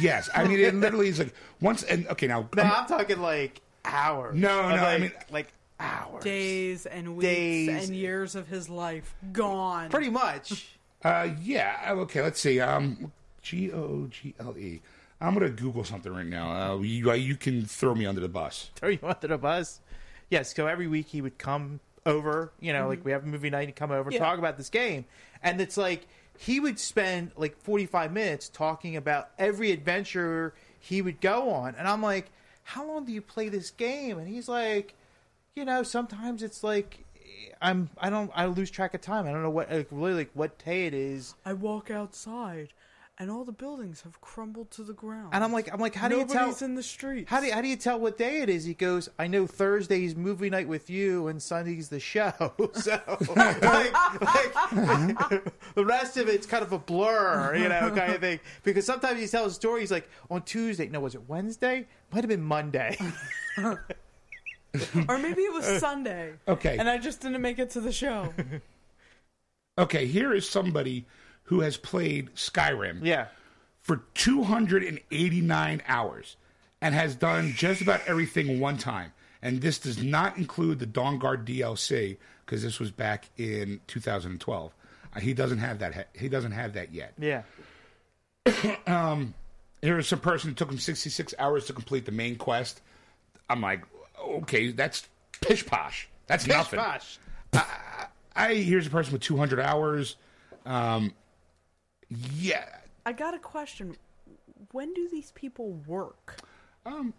S2: Yes, I mean it literally is like once. And okay, now
S1: No,
S2: I'm-
S1: I'm talking like hours.
S2: No,
S1: Of,
S2: no, I mean-
S1: like hours.
S3: Days and weeks
S1: Days.
S3: and years of his life gone.
S1: Pretty much. [LAUGHS]
S2: uh, yeah, okay. Let's see. Um, G O G L E. I'm gonna Google something right now. Uh, you uh, you can throw me under the bus. [LAUGHS]
S1: throw you under the bus. Yes, so every week he would come over, you know, like we have a movie night, he'd come over
S3: Yeah.
S1: talk about this game. And it's like he would spend like 45 minutes talking about every adventure he would go on. And I'm like, how long do you play this game? And he's like, you know, sometimes it's like I'm I don't I lose track of time. I don't know what like, really like what day it is.
S3: I walk outside, and all the buildings have crumbled to the ground.
S1: And I'm like I'm like how do you
S3: Nobody's
S1: tell
S3: in the streets.
S1: How do you, how do you tell what day it is? He goes, I know Thursday's movie night with you and Sunday's the show. [LAUGHS] So [LAUGHS] like, like, [LAUGHS] the rest of it's kind of a blur, you know, kind of thing. Because sometimes he tells a story. He's like on Tuesday. No, was it Wednesday? Might have been Monday.
S3: or maybe it was Sunday.
S2: Okay.
S3: And I just didn't make it to the show.
S2: Okay, here is somebody who has played Skyrim
S1: yeah.
S2: for 289 hours and has done just about everything one time. And this does not include the Dawnguard DLC because this was back in 2012. Uh, he doesn't have that. He doesn't have that yet.
S1: Yeah. [CLEARS THROAT]
S2: There was some person who took him 66 hours to complete the main quest. I'm like, okay, that's pish posh. That's
S1: Pish
S2: nothing.
S1: posh.
S2: I here's a person with 200 hours. Um, yeah,
S3: I got a question. When do these people work?
S2: Um,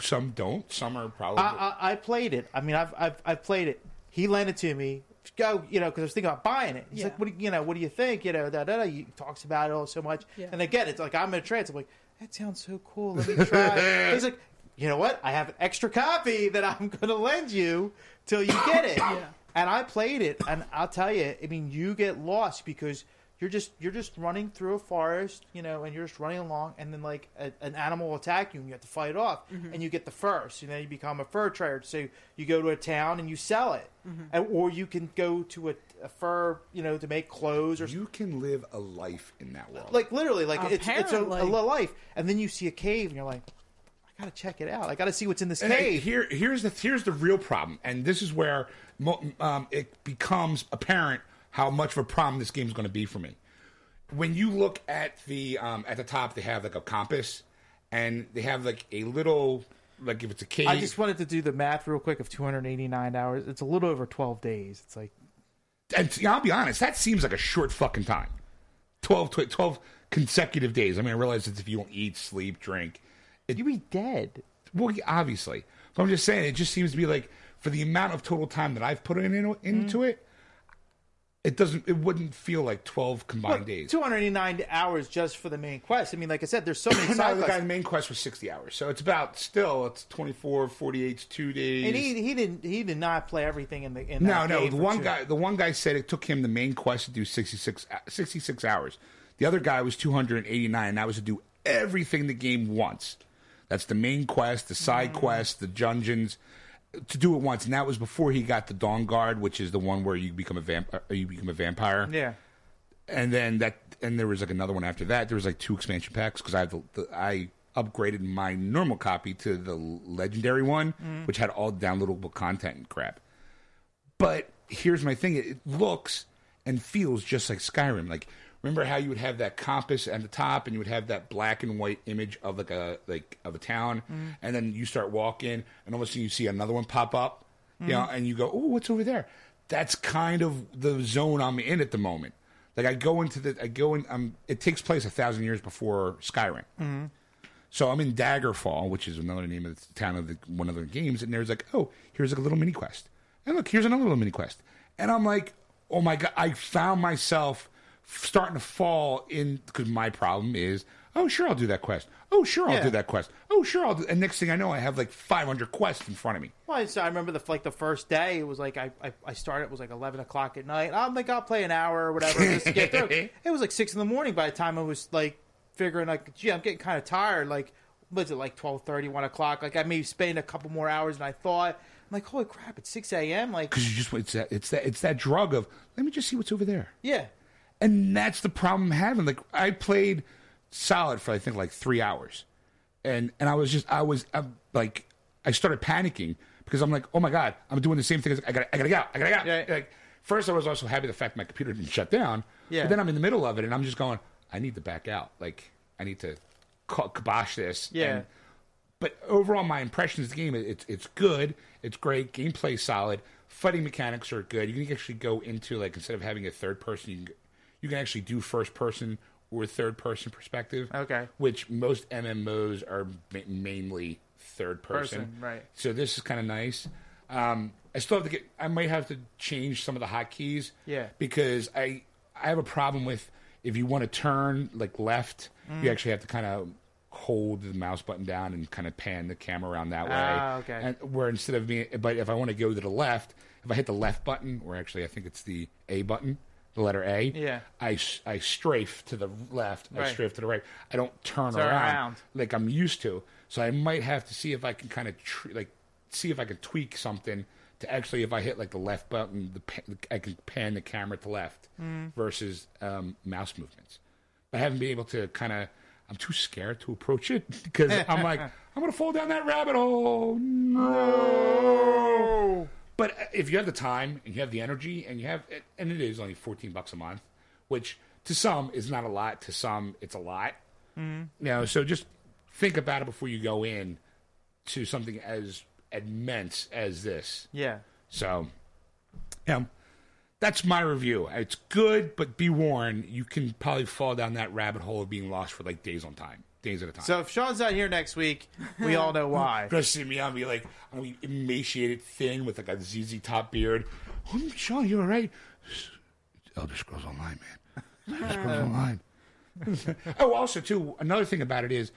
S2: some don't. Some are probably.
S1: I, I, I played it. I mean, I've, I've I've played it he lent it to me. Go, you know, because I was thinking about buying it. He's
S3: Yeah.
S1: like, "What do you, you know? What do you think? You know, da da da." He talks about it all so much,
S3: Yeah.
S1: and again, it's like I'm in a trance. I'm like, "That sounds so cool. Let me try." [LAUGHS] He's like, "You know what? I have an extra copy that I'm [LAUGHS] going to lend you till you get it." [COUGHS] And I played it, and I'll tell you, I mean, you get lost because you're just you're just running through a forest, you know, and you're just running along, and then like a, an animal will attack you, and you have to fight it off, and you get the fur, so then you become a fur trader. So you go to a town and you sell it, and, or you can go to a, a fur, you know, to make clothes or
S2: You can live a life in that world.
S1: like literally like it's it's a, a life, and then you see a cave, and you're like, I gotta check it out. I gotta see what's in this
S2: And,
S1: cave.
S2: here, here's the here's the real problem, and this is where um, it becomes apparent how much of a problem this game is going to be for me. When you look at the um, at the top, they have like a compass, and they have like a little like if it's a cave.
S1: I just wanted to do the math real quick of 289 hours. It's a little over 12 days. It's like
S2: and see, I'll be honest, that seems like a short fucking time. 12, tw- 12 consecutive days. I mean, I realize it's if you don't eat, sleep, drink. It,
S1: you'd be dead.
S2: Well, obviously. But I'm just saying, it just seems to be like for the amount of total time that I've put in, into it, it doesn't. It wouldn't feel like 12 combined
S1: Look,
S2: days.
S1: 289 hours just for the main quest. I mean, like I said, there's so many
S2: no,
S1: side
S2: the guy
S1: quests.
S2: in main quest was 60 hours, so it's about still it's 24, 48, two days.
S1: And he he didn't he did not play everything in the in
S2: No,
S1: that
S2: no. The one
S1: two-
S2: guy, the one guy said it took him the main quest to do 66, uh, 66 hours. The other guy was two hundred eighty nine. and That was to do everything the game wants. That's the main quest, the side
S1: Mm.
S2: quests, the dungeons. To do it once, and that was before he got the Dawnguard, which is the one where you become a vamp- uh, you become a vampire.
S1: Yeah.
S2: And then that, and there was like another one after that. There was like two expansion packs because I had the, the I upgraded my normal copy to the legendary one,
S1: Mm.
S2: which had all downloadable content and crap. But here's my thing: it looks and feels just like Skyrim. Like remember how you would have that compass at the top, and you would have that black and white image of like a like of a town, mm. and then you start walking, and all of a sudden you see another one pop up, you know, mm. and you go, "Oh, what's over there?" That's kind of the zone I'm in at the moment. Like I go into the, I go in. Um, it takes place a thousand years before Skyrim. Mm-hmm. So I'm in Daggerfall, which is another name of the town of the, one of the games, and there's like, oh, here's like a little mini quest, and look, here's another little mini quest, and I'm like, oh my god, I found myself starting to fall in because my problem is, oh sure, I'll do that quest, oh sure, I'll
S1: Yeah.
S2: do that quest, oh sure, I'll do, and next thing I know, I have like 500 quests in front of me.
S1: Well, so I remember the like the first day. It was like I, I I started. It was like eleven o'clock at night. Oh, I'm like I'll play an hour or whatever just to get through. [LAUGHS] It was like six in the morning by the time I was like figuring like, gee, I'm getting kind of tired. Like, was it like 12:30, 1 o'clock? Like I may spend a couple more hours than I thought. I'm like, holy crap, it's six a.m. Like,
S2: Because you just it's that it's that it's that drug of let me just see what's over there.
S1: yeah,
S2: and that's the problem I'm having. Like I played solid for I think like three hours, and and I was just I was I'm, like I started panicking because I'm like oh my god I'm doing the same thing as I gotta I gotta get out I gotta get out.
S1: Yeah.
S2: Like first I was also happy the fact my computer didn't shut down.
S1: Yeah.
S2: But then I'm in the middle of it and I'm just going I need to back out. Like I need to kibosh this.
S1: Yeah.
S2: And- but overall, my impression of the game it's it's good, it's great, gameplay solid, fighting mechanics are good. You can actually go into like instead of having a third person, you can you can actually do first person or third person perspective.
S1: Okay.
S2: which most MMOs are ma- mainly third person.
S1: Person, right.
S2: So this is kind of nice. Um, I still have to get. I might have to change some of the hotkeys.
S1: Yeah.
S2: Because I I have a problem with if you want to turn like left,
S1: Mm.
S2: you actually have to kind of hold the mouse button down and kind of pan the camera around that way.
S1: Ah, okay.
S2: And where instead of being, but if I want to go to the left, if I hit the left button, or actually I think it's the A button, the letter A.
S1: Yeah.
S2: I, I strafe to the left, I strafe to the right. I don't turn
S1: Turn
S2: around,
S1: around.
S2: like I'm used to. So I might have to see if I can kind of tr- like see if I can tweak something to actually if I hit like the left button, the I can pan the camera to left
S1: Mm.
S2: versus um, mouse movements. But I haven't been able to kind of. I'm too scared to approach it [LAUGHS] because I'm like [LAUGHS] I'm gonna fall down that rabbit hole. No. But uh, if you have the time and you have the energy and you have, uh, and it is only 14 bucks a month, which to some is not a lot, to some it's a lot. Mm-hmm. You know, so just think about it before you go in to something as immense as this.
S1: yeah.
S2: So, yeah, that's my review. It's good, but be warned, you can probably fall down that rabbit hole of being lost for like days on time. Days at a time.
S1: So if Sean's not here next week, we all know why.
S2: You're gonna see me. I'll be like, I'm gonna be emaciated, thin, with like a ZZ Top beard. Oh, Sean, you all right? Elder Scrolls Online, man. Elder Scrolls [LAUGHS] Online. [LAUGHS] oh, also too, another thing about it is,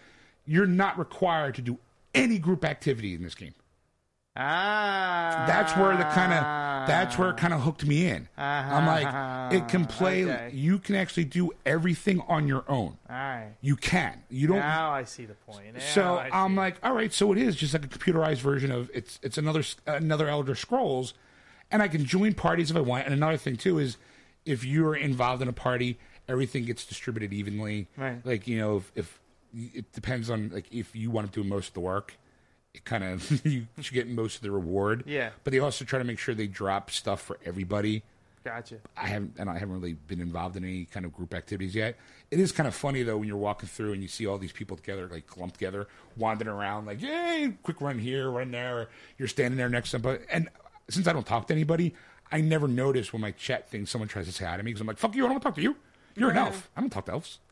S2: you're not required to do any group activity in this game.
S1: Ah,
S2: That's where the kind of that's where it kind of hooked me in. I'm like, it can play.
S1: Okay.
S2: You can actually do everything on your own.
S1: All right.
S2: You can. You don't.
S1: Now I see the point. Now
S2: So I'm like, all right, so it is just like a computerized version of it's it's another another Elder Scrolls, and I can join parties if I want. And another thing too is if you're involved in a party, everything gets distributed evenly.
S1: Right.
S2: Like you know, if, if it depends on like if you want to do most of the work, it kind of [LAUGHS] you should get most of the reward.
S1: Yeah.
S2: But they also try to make sure they drop stuff for everybody.
S1: gotcha.
S2: I haven't, and I haven't really been involved in any kind of group activities yet. It is kind of funny though when you're walking through and you see all these people together, like clumped together, wandering around, like, "Yay, quick run here, run there." Or you're standing there next to somebody, and since I don't talk to anybody, I never notice when my chat thing someone tries to say hi to me because I'm like, "Fuck you, I don't want to talk to you. You're an elf. I don't talk to elves." [LAUGHS] [LAUGHS]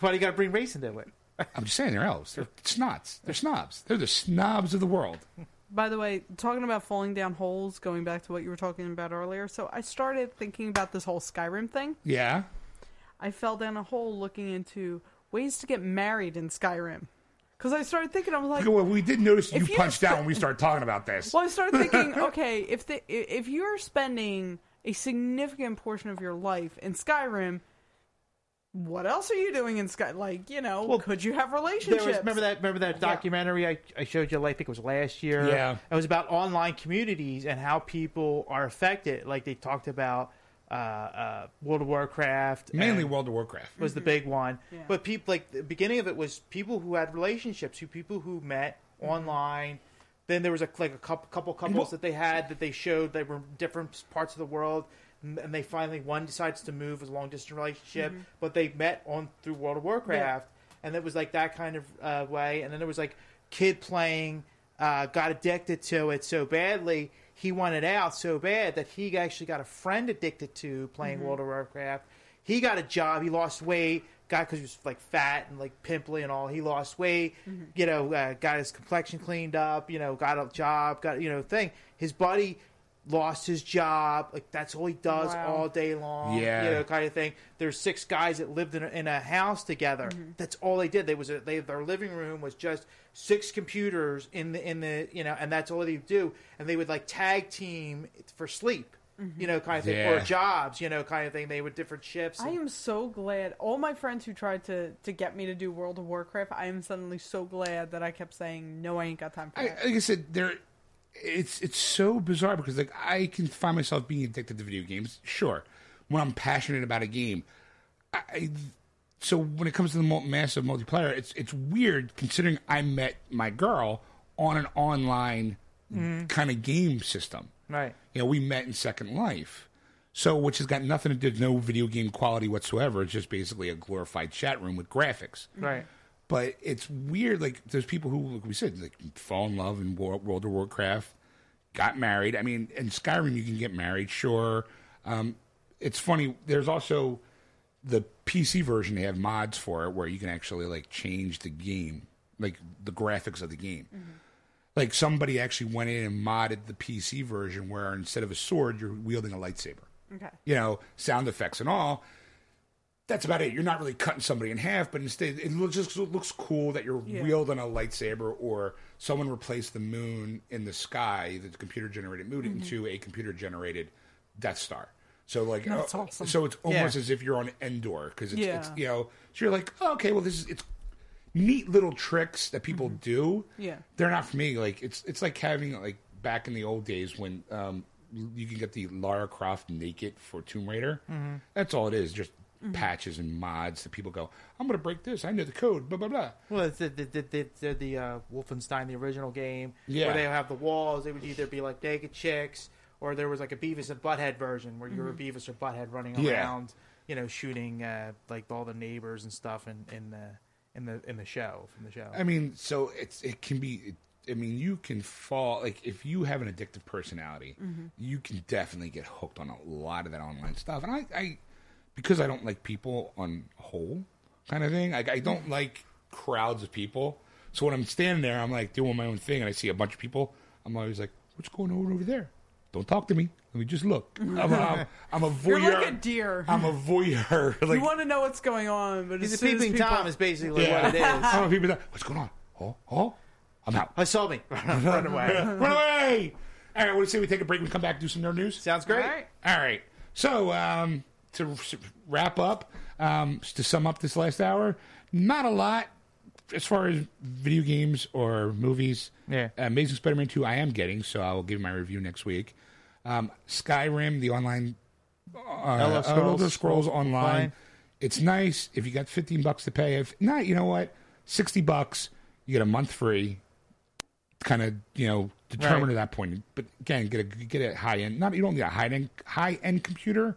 S1: Why do you got to bring race into it?
S2: I'm just saying they're elves. They're snots. They're snobs. They're the snobs of the world.
S3: By the way, talking about falling down holes, going back to what you were talking about earlier. So I started thinking about this whole Skyrim thing.
S2: Yeah.
S3: I fell down a hole looking into ways to get married in Skyrim. Because I started thinking, I was like,
S2: Well, we did notice you punched out when we [LAUGHS] started talking about this.
S3: Well, I started thinking, [LAUGHS] okay, if the if you're spending a significant portion of your life in Skyrim, what else are you doing in Sky? Like, you know,
S1: Well,
S3: could you have
S1: There
S3: relationships?
S1: was, remember that remember that
S3: Yeah.
S1: documentary I, I showed you I think it was last year.
S2: Yeah.
S1: It was about online communities and how people are affected. Like they talked about uh, uh, World of Warcraft.
S2: Mainly World of Warcraft.
S1: was the big one.
S3: Yeah.
S1: But people like the beginning of it was people who had relationships, who people who met online. Then there was a like a couple, couple couples that they had that they showed that were in different parts of the world, and they finally one decides to move as a long distance relationship, but they met on through World of Warcraft, and it was like that kind of uh, way. And then there was like kid playing, uh, got addicted to it so badly he wanted out so bad that he actually got a friend addicted to playing World of Warcraft. He got a job. He lost weight. Got because he was like fat and like pimply and all. He lost weight. You know, uh, got his complexion cleaned up. You know, got a job. Got you know thing. His buddy lost his job. Like that's all he does
S3: Wow.
S1: all day long.
S2: Yeah.
S1: you know, kind of thing. There's six guys that lived in a, in a house together. Mm-hmm. That's all they did. They was a, they their living room was just six computers in the in the you know, and that's all they do. And they would like tag team for sleep. Mm-hmm. You know, kind of thing, or jobs. You know, kind of thing. They would different shifts.
S3: I am so glad. All my friends who tried to, to get me to do World of Warcraft, I am suddenly so glad that I kept saying, no, I ain't got time for
S2: I, like I said, there, it's it's so bizarre because like I can find myself being addicted to video games. Sure, when I'm passionate about a game, I, so when it comes to the massive multiplayer, it's it's weird considering I met my girl on an online mm-hmm. kind of game system.
S1: right.
S2: You know, we met in Second Life. So, which has got nothing to do, no video game quality whatsoever. It's just basically a glorified chat room with graphics.
S1: Right.
S2: But it's weird. Like there's people who, like we said, like fall in love in World of Warcraft, got married. I mean, in Skyrim you can get married, sure. Um, it's funny. There's also the PC version. They have mods for it where you can actually like change the game, like the graphics of the game. Like somebody actually went in and modded the PC version where instead of a sword, you're wielding a lightsaber
S3: Okay.
S2: you know, sound effects and all. That's about it. You're not really cutting somebody in half, but instead it looks, just looks cool that you're
S3: Yeah.
S2: wielding a lightsaber or someone replaced the moon in the sky, the computer generated moon, into a computer generated Death Star. So like,
S3: That's
S2: uh,
S3: awesome.
S2: so it's almost
S1: Yeah.
S2: as if you're on Endor because it's, it's you know, so you're like, oh, okay, well this is it's neat little tricks that people do.
S3: Yeah.
S2: they're not for me. Like it's it's like having like back in the old days when um you can get the Lara Croft naked for Tomb Raider.
S1: Mm-hmm.
S2: That's all it is, just patches and mods that people go, I'm gonna break this. I know the code. Blah blah blah.
S1: Well, it's the the the, the, the, the uh, Wolfenstein, the original game,
S2: Yeah.
S1: where they have the walls. They would either be like naked chicks, or there was like a Beavis and Butthead version where you were a Beavis or Butthead running
S2: Yeah.
S1: around, you know, shooting uh, like all the neighbors and stuff in, in the in the in the show from the show.
S2: I mean, so it's it can be. It, I mean, you can fall like if you have an addictive personality, you can definitely get hooked on a lot of that online stuff. And I, I because I don't like people on whole, kind of thing. Like I don't like crowds of people. So when I'm standing there, I'm like doing my own thing, and I see a bunch of people. I'm always like, "What's going on over there? Don't talk to me. Let me just look." I'm, I'm, I'm a voyeur. [LAUGHS]
S3: You're like a deer.
S2: I'm a voyeur. [LAUGHS] Like
S3: you want to know what's going on, but
S1: He's
S3: as
S1: a
S3: soon
S1: peeping
S3: people-
S1: tom is basically
S2: Yeah.
S1: what it is. [LAUGHS]
S2: I'm a people that. What's going on? Oh, oh, I'm out.
S1: I saw me. Run away.
S2: Run away! All right, what do you say we take a break We come back and do some nerd news?
S1: Sounds great.
S3: All right.
S2: All right. So um, to wrap up, um, to sum up this last hour, not a lot as far as video games or movies.
S1: Yeah.
S2: Amazing Spider-Man Two, I am getting, so I will give my review next week. Um, Skyrim, the online uh,
S1: Elder Scrolls.
S2: Elder Scrolls Online. It's nice if you got fifteen bucks to pay. If not, you know what, sixty bucks, you get a month free. Kind of, you know, determined
S1: Right.
S2: at that point. But again, get a get a high end. Not you don't need a high end high end computer.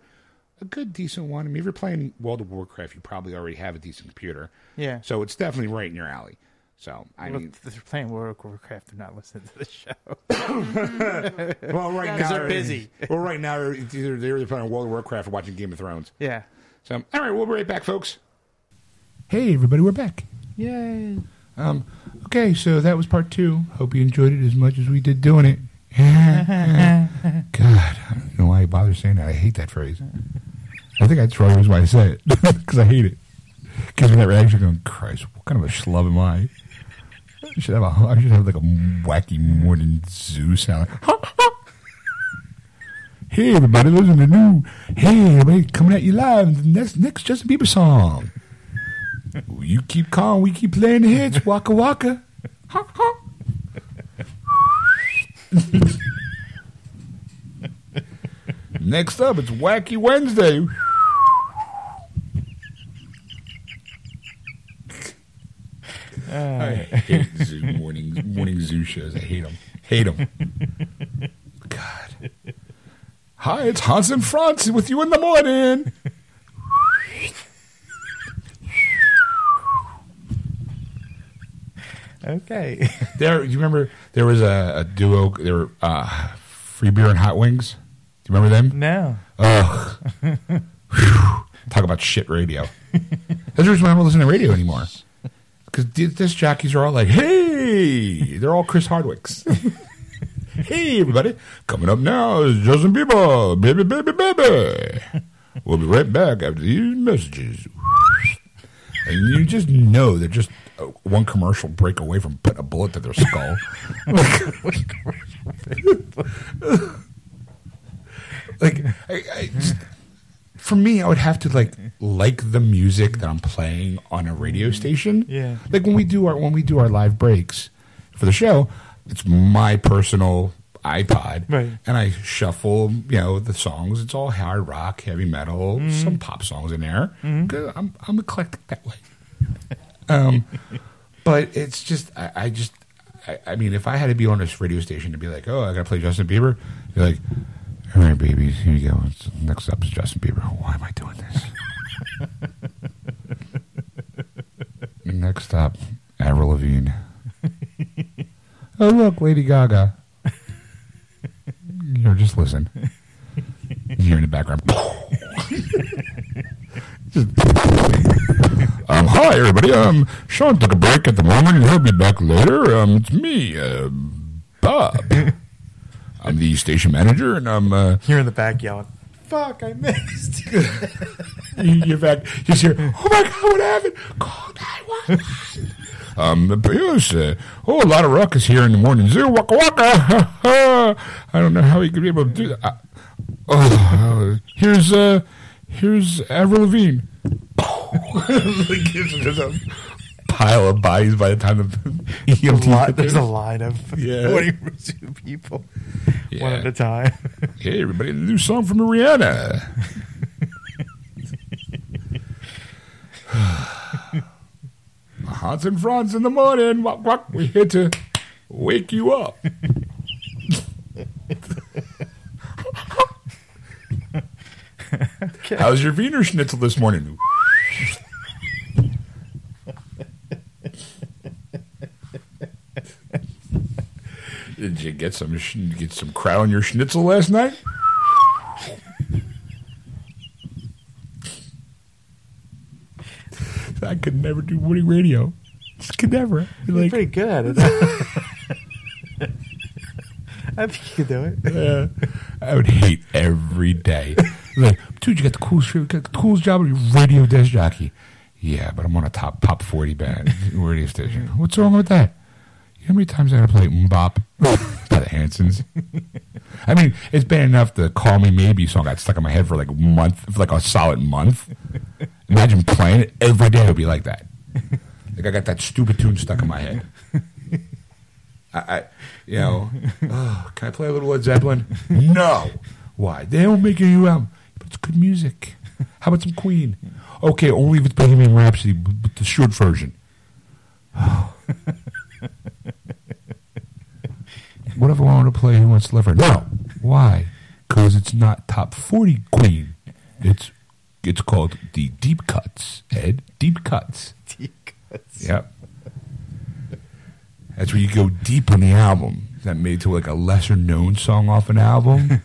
S2: A good decent one. I mean, if you're playing World of Warcraft, you probably already have a decent computer.
S1: Yeah.
S2: So it's definitely right in your alley. So I
S1: Well,
S2: mean,
S1: if they're playing World of Warcraft. They're not listening to the show. [LAUGHS] [LAUGHS] [LAUGHS]
S2: well, right now
S1: they're busy.
S2: Well, right now it's either they're either playing World of Warcraft or watching Game of Thrones.
S1: Yeah.
S2: So all right, we'll be right back, folks. Hey, everybody, we're back.
S1: Yay.
S2: Um, okay, so that was part two. Hope you enjoyed it as much as we did doing it. God, I don't know why I bother saying that. I hate that phrase. I think that's the only reason why I say it [LAUGHS] because I hate it. Gives me that reaction going, Christ, what kind of a schlub am I? I should have a, I should have like a wacky morning zoo sound. [LAUGHS] hey, everybody, listen to new. Hey, everybody, coming at you live. The next next Justin Bieber song. You keep calm, we keep playing the hits. Waka waka. [LAUGHS] Next up, it's Wacky Wednesday. I hate zoo morning morning zoo shows. I hate them. Hate them. God. Hi, it's Hans and Franz with you in the morning.
S1: Okay.
S2: There, you remember there was a, a duo. There were uh, Free Beer and Hot Wings. Do you remember them?
S1: no.
S2: Ugh. Whew. Talk about shit radio. That's the reason why I don't listen to radio anymore. Because disc jockeys are all like, "Hey," they're all Chris Hardwicks. [LAUGHS] hey, everybody! Coming up now is Justin Bieber, baby, baby, baby. We'll be right back after these messages. And you just know they're just uh, one commercial break away from putting a bullet to their skull. [LAUGHS] [LAUGHS] like, I, I just, for me, I would have to like like the music that I'm playing on a radio mm-hmm. station.
S1: Yeah.
S2: Like when we do our when we do our live breaks for the show, it's my personal iPod,
S1: Right.
S2: and I shuffle, you know, the songs. It's all hard rock, heavy metal, mm-hmm. some pop songs in there. Mm-hmm. 'Cause I'm I'm eclectic that way. um, [LAUGHS] but it's just I, I just I, I mean, if I had to be on this radio station to be like, oh, I got to play Justin Bieber, you're like, all right, babies, here you go. Next up is Justin Bieber. Why am I doing this? [LAUGHS] next up, Avril Lavigne. oh, look, Lady Gaga. You know, just listen. You hear in the background. um, hi, everybody. Um, Sean took a break at the moment, he'll be back later. Um, it's me, uh, Bob. I'm the station manager, and I'm uh,
S1: You're in the back yelling, fuck, I missed. [LAUGHS]
S2: you- you're back. Just hear, oh my god, what happened? Call 911. Um, but yes, uh, oh, a lot of ruckus here in the morning zoo. Waka waka. [LAUGHS] I don't know how he could be able to do that. Uh, oh, uh, here's uh, here's Avril Lavigne. [LAUGHS] Pile of bodies by the time the [LAUGHS]
S1: There's a, lot, there's a line of [LAUGHS]
S2: Yeah. [LAUGHS]
S1: 42 people, one at a time.
S2: Hey, everybody, the new song from Rihanna. [SIGHS] Hans and Franz in the morning. Walk, walk. We're here to wake you up. How's your Wiener Schnitzel this morning? Did you get some sch- get some crowd on your schnitzel last night? I [LAUGHS] I could never do morning radio. Just could never.
S1: You're
S2: Like,
S1: pretty good at it. [LAUGHS] I think you could do it.
S2: uh, I would hate every day. Like, dude, you got the coolest, you got the coolest job. You're radio desk jockey. Yeah, but I'm on a top pop 40 band radio station. What's wrong with that? You know how many times I got to play MMMBop by the Hansons? [LAUGHS] I mean, it's bad enough the "Call Me Maybe" song got stuck in my head for like a month, for like a solid month. Imagine playing it every day; it would be like that. Like I got that stupid tune stuck in my head. I, I you know, [LAUGHS] oh, can I play a little Led Zeppelin? No. Why? They don't make any album, but it's good music. How about some Queen? Okay, only if it's Bohemian Rhapsody, but but the short version. [LAUGHS] what if I want to play Who Wants to Live Forever? No. Why? Because it's not top forty Queen. It's it's called the deep cuts. Ed, deep cuts. Deep cuts. Yep. That's where you go deep on the album. That made to like a lesser known song off an album,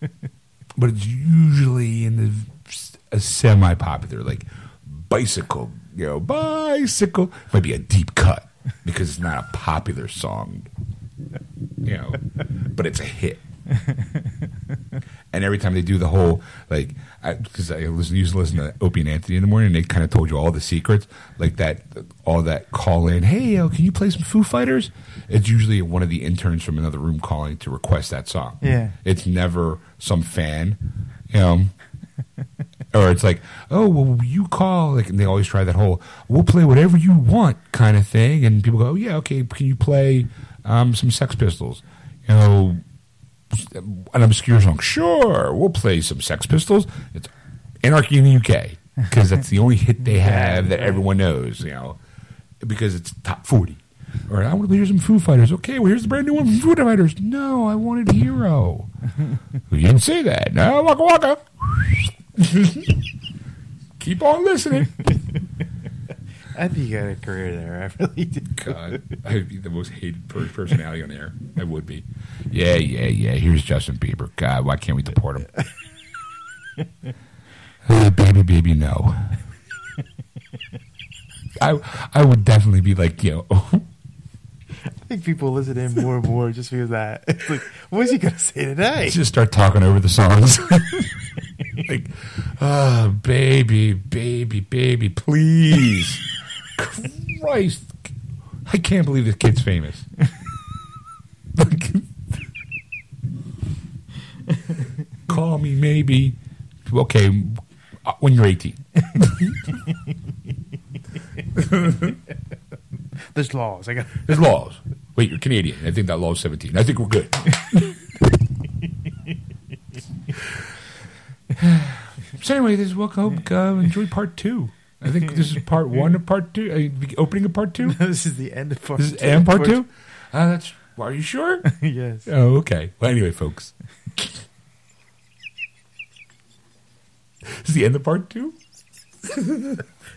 S2: [LAUGHS] but it's usually in the a semi popular like bicycle. You know, bicycle might be a deep cut because it's not a popular song. You know, but it's a hit. And every time they do the whole like, because I, listen, used to listen to Opie and Anthony in the morning, and they kind of told you all the secrets, like that, all that call in. Hey, uh, can you play some Foo Fighters? It's usually one of the interns from another room calling to request that song.
S1: Yeah.
S2: it's never some fan, you know. [LAUGHS] or it's like, oh, well, you call, like, and they always try that whole, we'll play whatever you want kind of thing, and people go, oh, yeah, okay, can you play um, some Sex Pistols? You know, an obscure song. Sure, we'll play some Sex Pistols. It's Anarchy in the UK because that's the only hit they have that everyone knows. You know, because it's top forty. Or I want to hear some Foo Fighters. Okay, well here's the brand new one from Foo Fighters. No, I wanted Hero. [LAUGHS] you didn't say that. No, Waka Waka. [LAUGHS] Keep on listening. [LAUGHS]
S1: I think you got a career there. I really do.
S2: God, I'd be the most hated per- personality on air. I would be. Yeah, yeah, yeah. Here's Justin Bieber. God, why can't we deport him? [LAUGHS] Uh, baby, baby, no. I I would definitely be like, you know, [LAUGHS]
S1: I think people listen in more and more just because of that. [LAUGHS] It's like, what is he going to say today?
S2: just start talking over the songs. like, oh, baby, baby, baby, please. Christ. I can't believe this kid's famous. Call me maybe. Okay, uh, when you're 18.
S1: There's laws. I got.
S2: There's laws. Wait, you're Canadian. I think that law is 17. I think we're good. [LAUGHS] so anyway, this is welcome. Uh, enjoy part two. I think this is part one of part two. Uh, opening of part two.
S1: No, this is the end of part
S2: This is
S1: two.
S2: and part two. Uh, that's. Are you sure?
S1: yes.
S2: Oh, okay. Well, anyway, folks. This is the end of part two?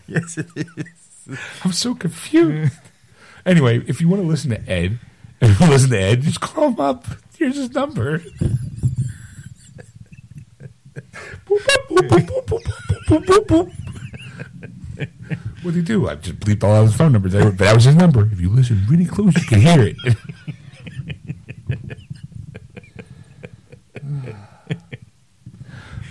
S1: Yes, it is.
S2: I'm so confused. anyway, if you want to listen to Ed, if you listen to Ed, just call him up. Here's his number. Boop, boop, boop, boop, boop, boop, boop, boop, boop. [LAUGHS] What did he do? I just bleeped all out his phone numbers. That was his number. If you listen really close, you can hear it. [LAUGHS]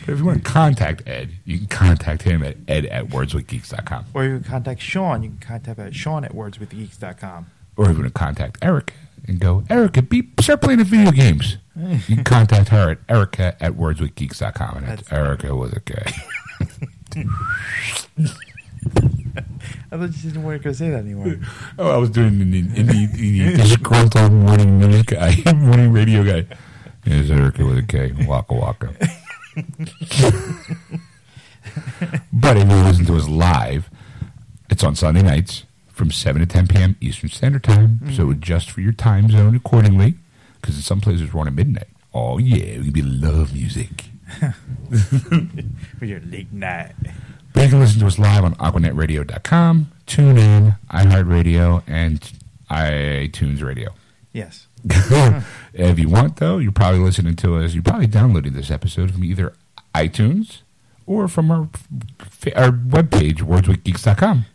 S2: But if you want to contact Ed, you can contact him at ed at wordswithgeeks.com.
S1: Or you can contact Sean. You can contact at Sean at wordswithgeeks.com.
S2: Or if you want to contact Eric and go, Erica, be, start playing the video games. You can contact her at erica at wordswithgeeks.com. And that's Erica with a K. [LAUGHS]
S1: I thought you didn't want to go say that anymore.
S2: Oh, I was doing in [LAUGHS] the, in the, in the disgruntled morning news guy, [LAUGHS] morning radio guy. It's Erica with a K. Waka waka. [LAUGHS] but if you listen to us live, it's on Sunday nights from 7 to 10 p.m. Eastern Standard Time. Mm-hmm. So adjust for your time zone accordingly because in some places we're on at midnight. Oh, yeah, we be love music.
S1: For your late night.
S2: But you can listen to us live on AquanetRadio.com, TuneIn, iHeartRadio, and iTunes Radio.
S1: Yes. [LAUGHS]
S2: if you want, though, you're probably listening to us. You're probably downloading this episode from either iTunes or from our our webpage, wordswithgeeks.com.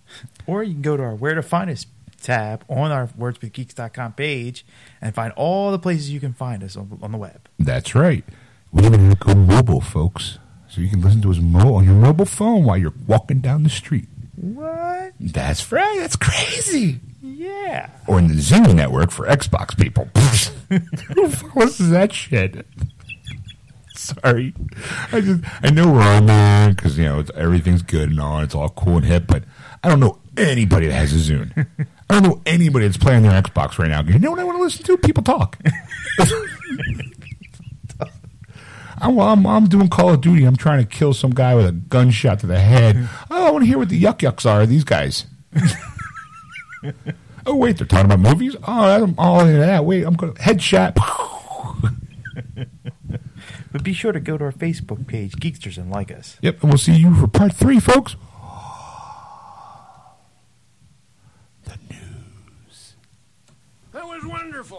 S1: Or you can go to our Where to Find Us tab on our wordswithgeeks.com page and find all the places you can find us on, on the web.
S2: That's right. We even go mobile, folks. So you can listen to us mo- on your mobile phone while you're walking down the street.
S1: What?
S2: That's right. That's crazy.
S1: Yeah.
S2: Or in the Zune network for Xbox people. [LAUGHS] Who follows that shit? Sorry, I just I know we're on there because you know it's, everything's good and all. It's all cool and hip, but I don't know anybody that has a Zune. I don't know anybody that's playing their Xbox right now. You know what I want to listen to? People talk. [LAUGHS] I'm, I'm, I'm doing Call of Duty. I'm trying to kill some guy with a gunshot to the head. [LAUGHS] Oh, I want to hear what the yuck yucks are. These guys. [LAUGHS] oh wait, they're talking about movies. Oh, I'm all into that. Wait, I'm going to headshot. [LAUGHS]
S1: But be sure to go to our Facebook page, Geeksters, and like us.
S2: Yep, and we'll see you for part three, folks.
S7: That was wonderful.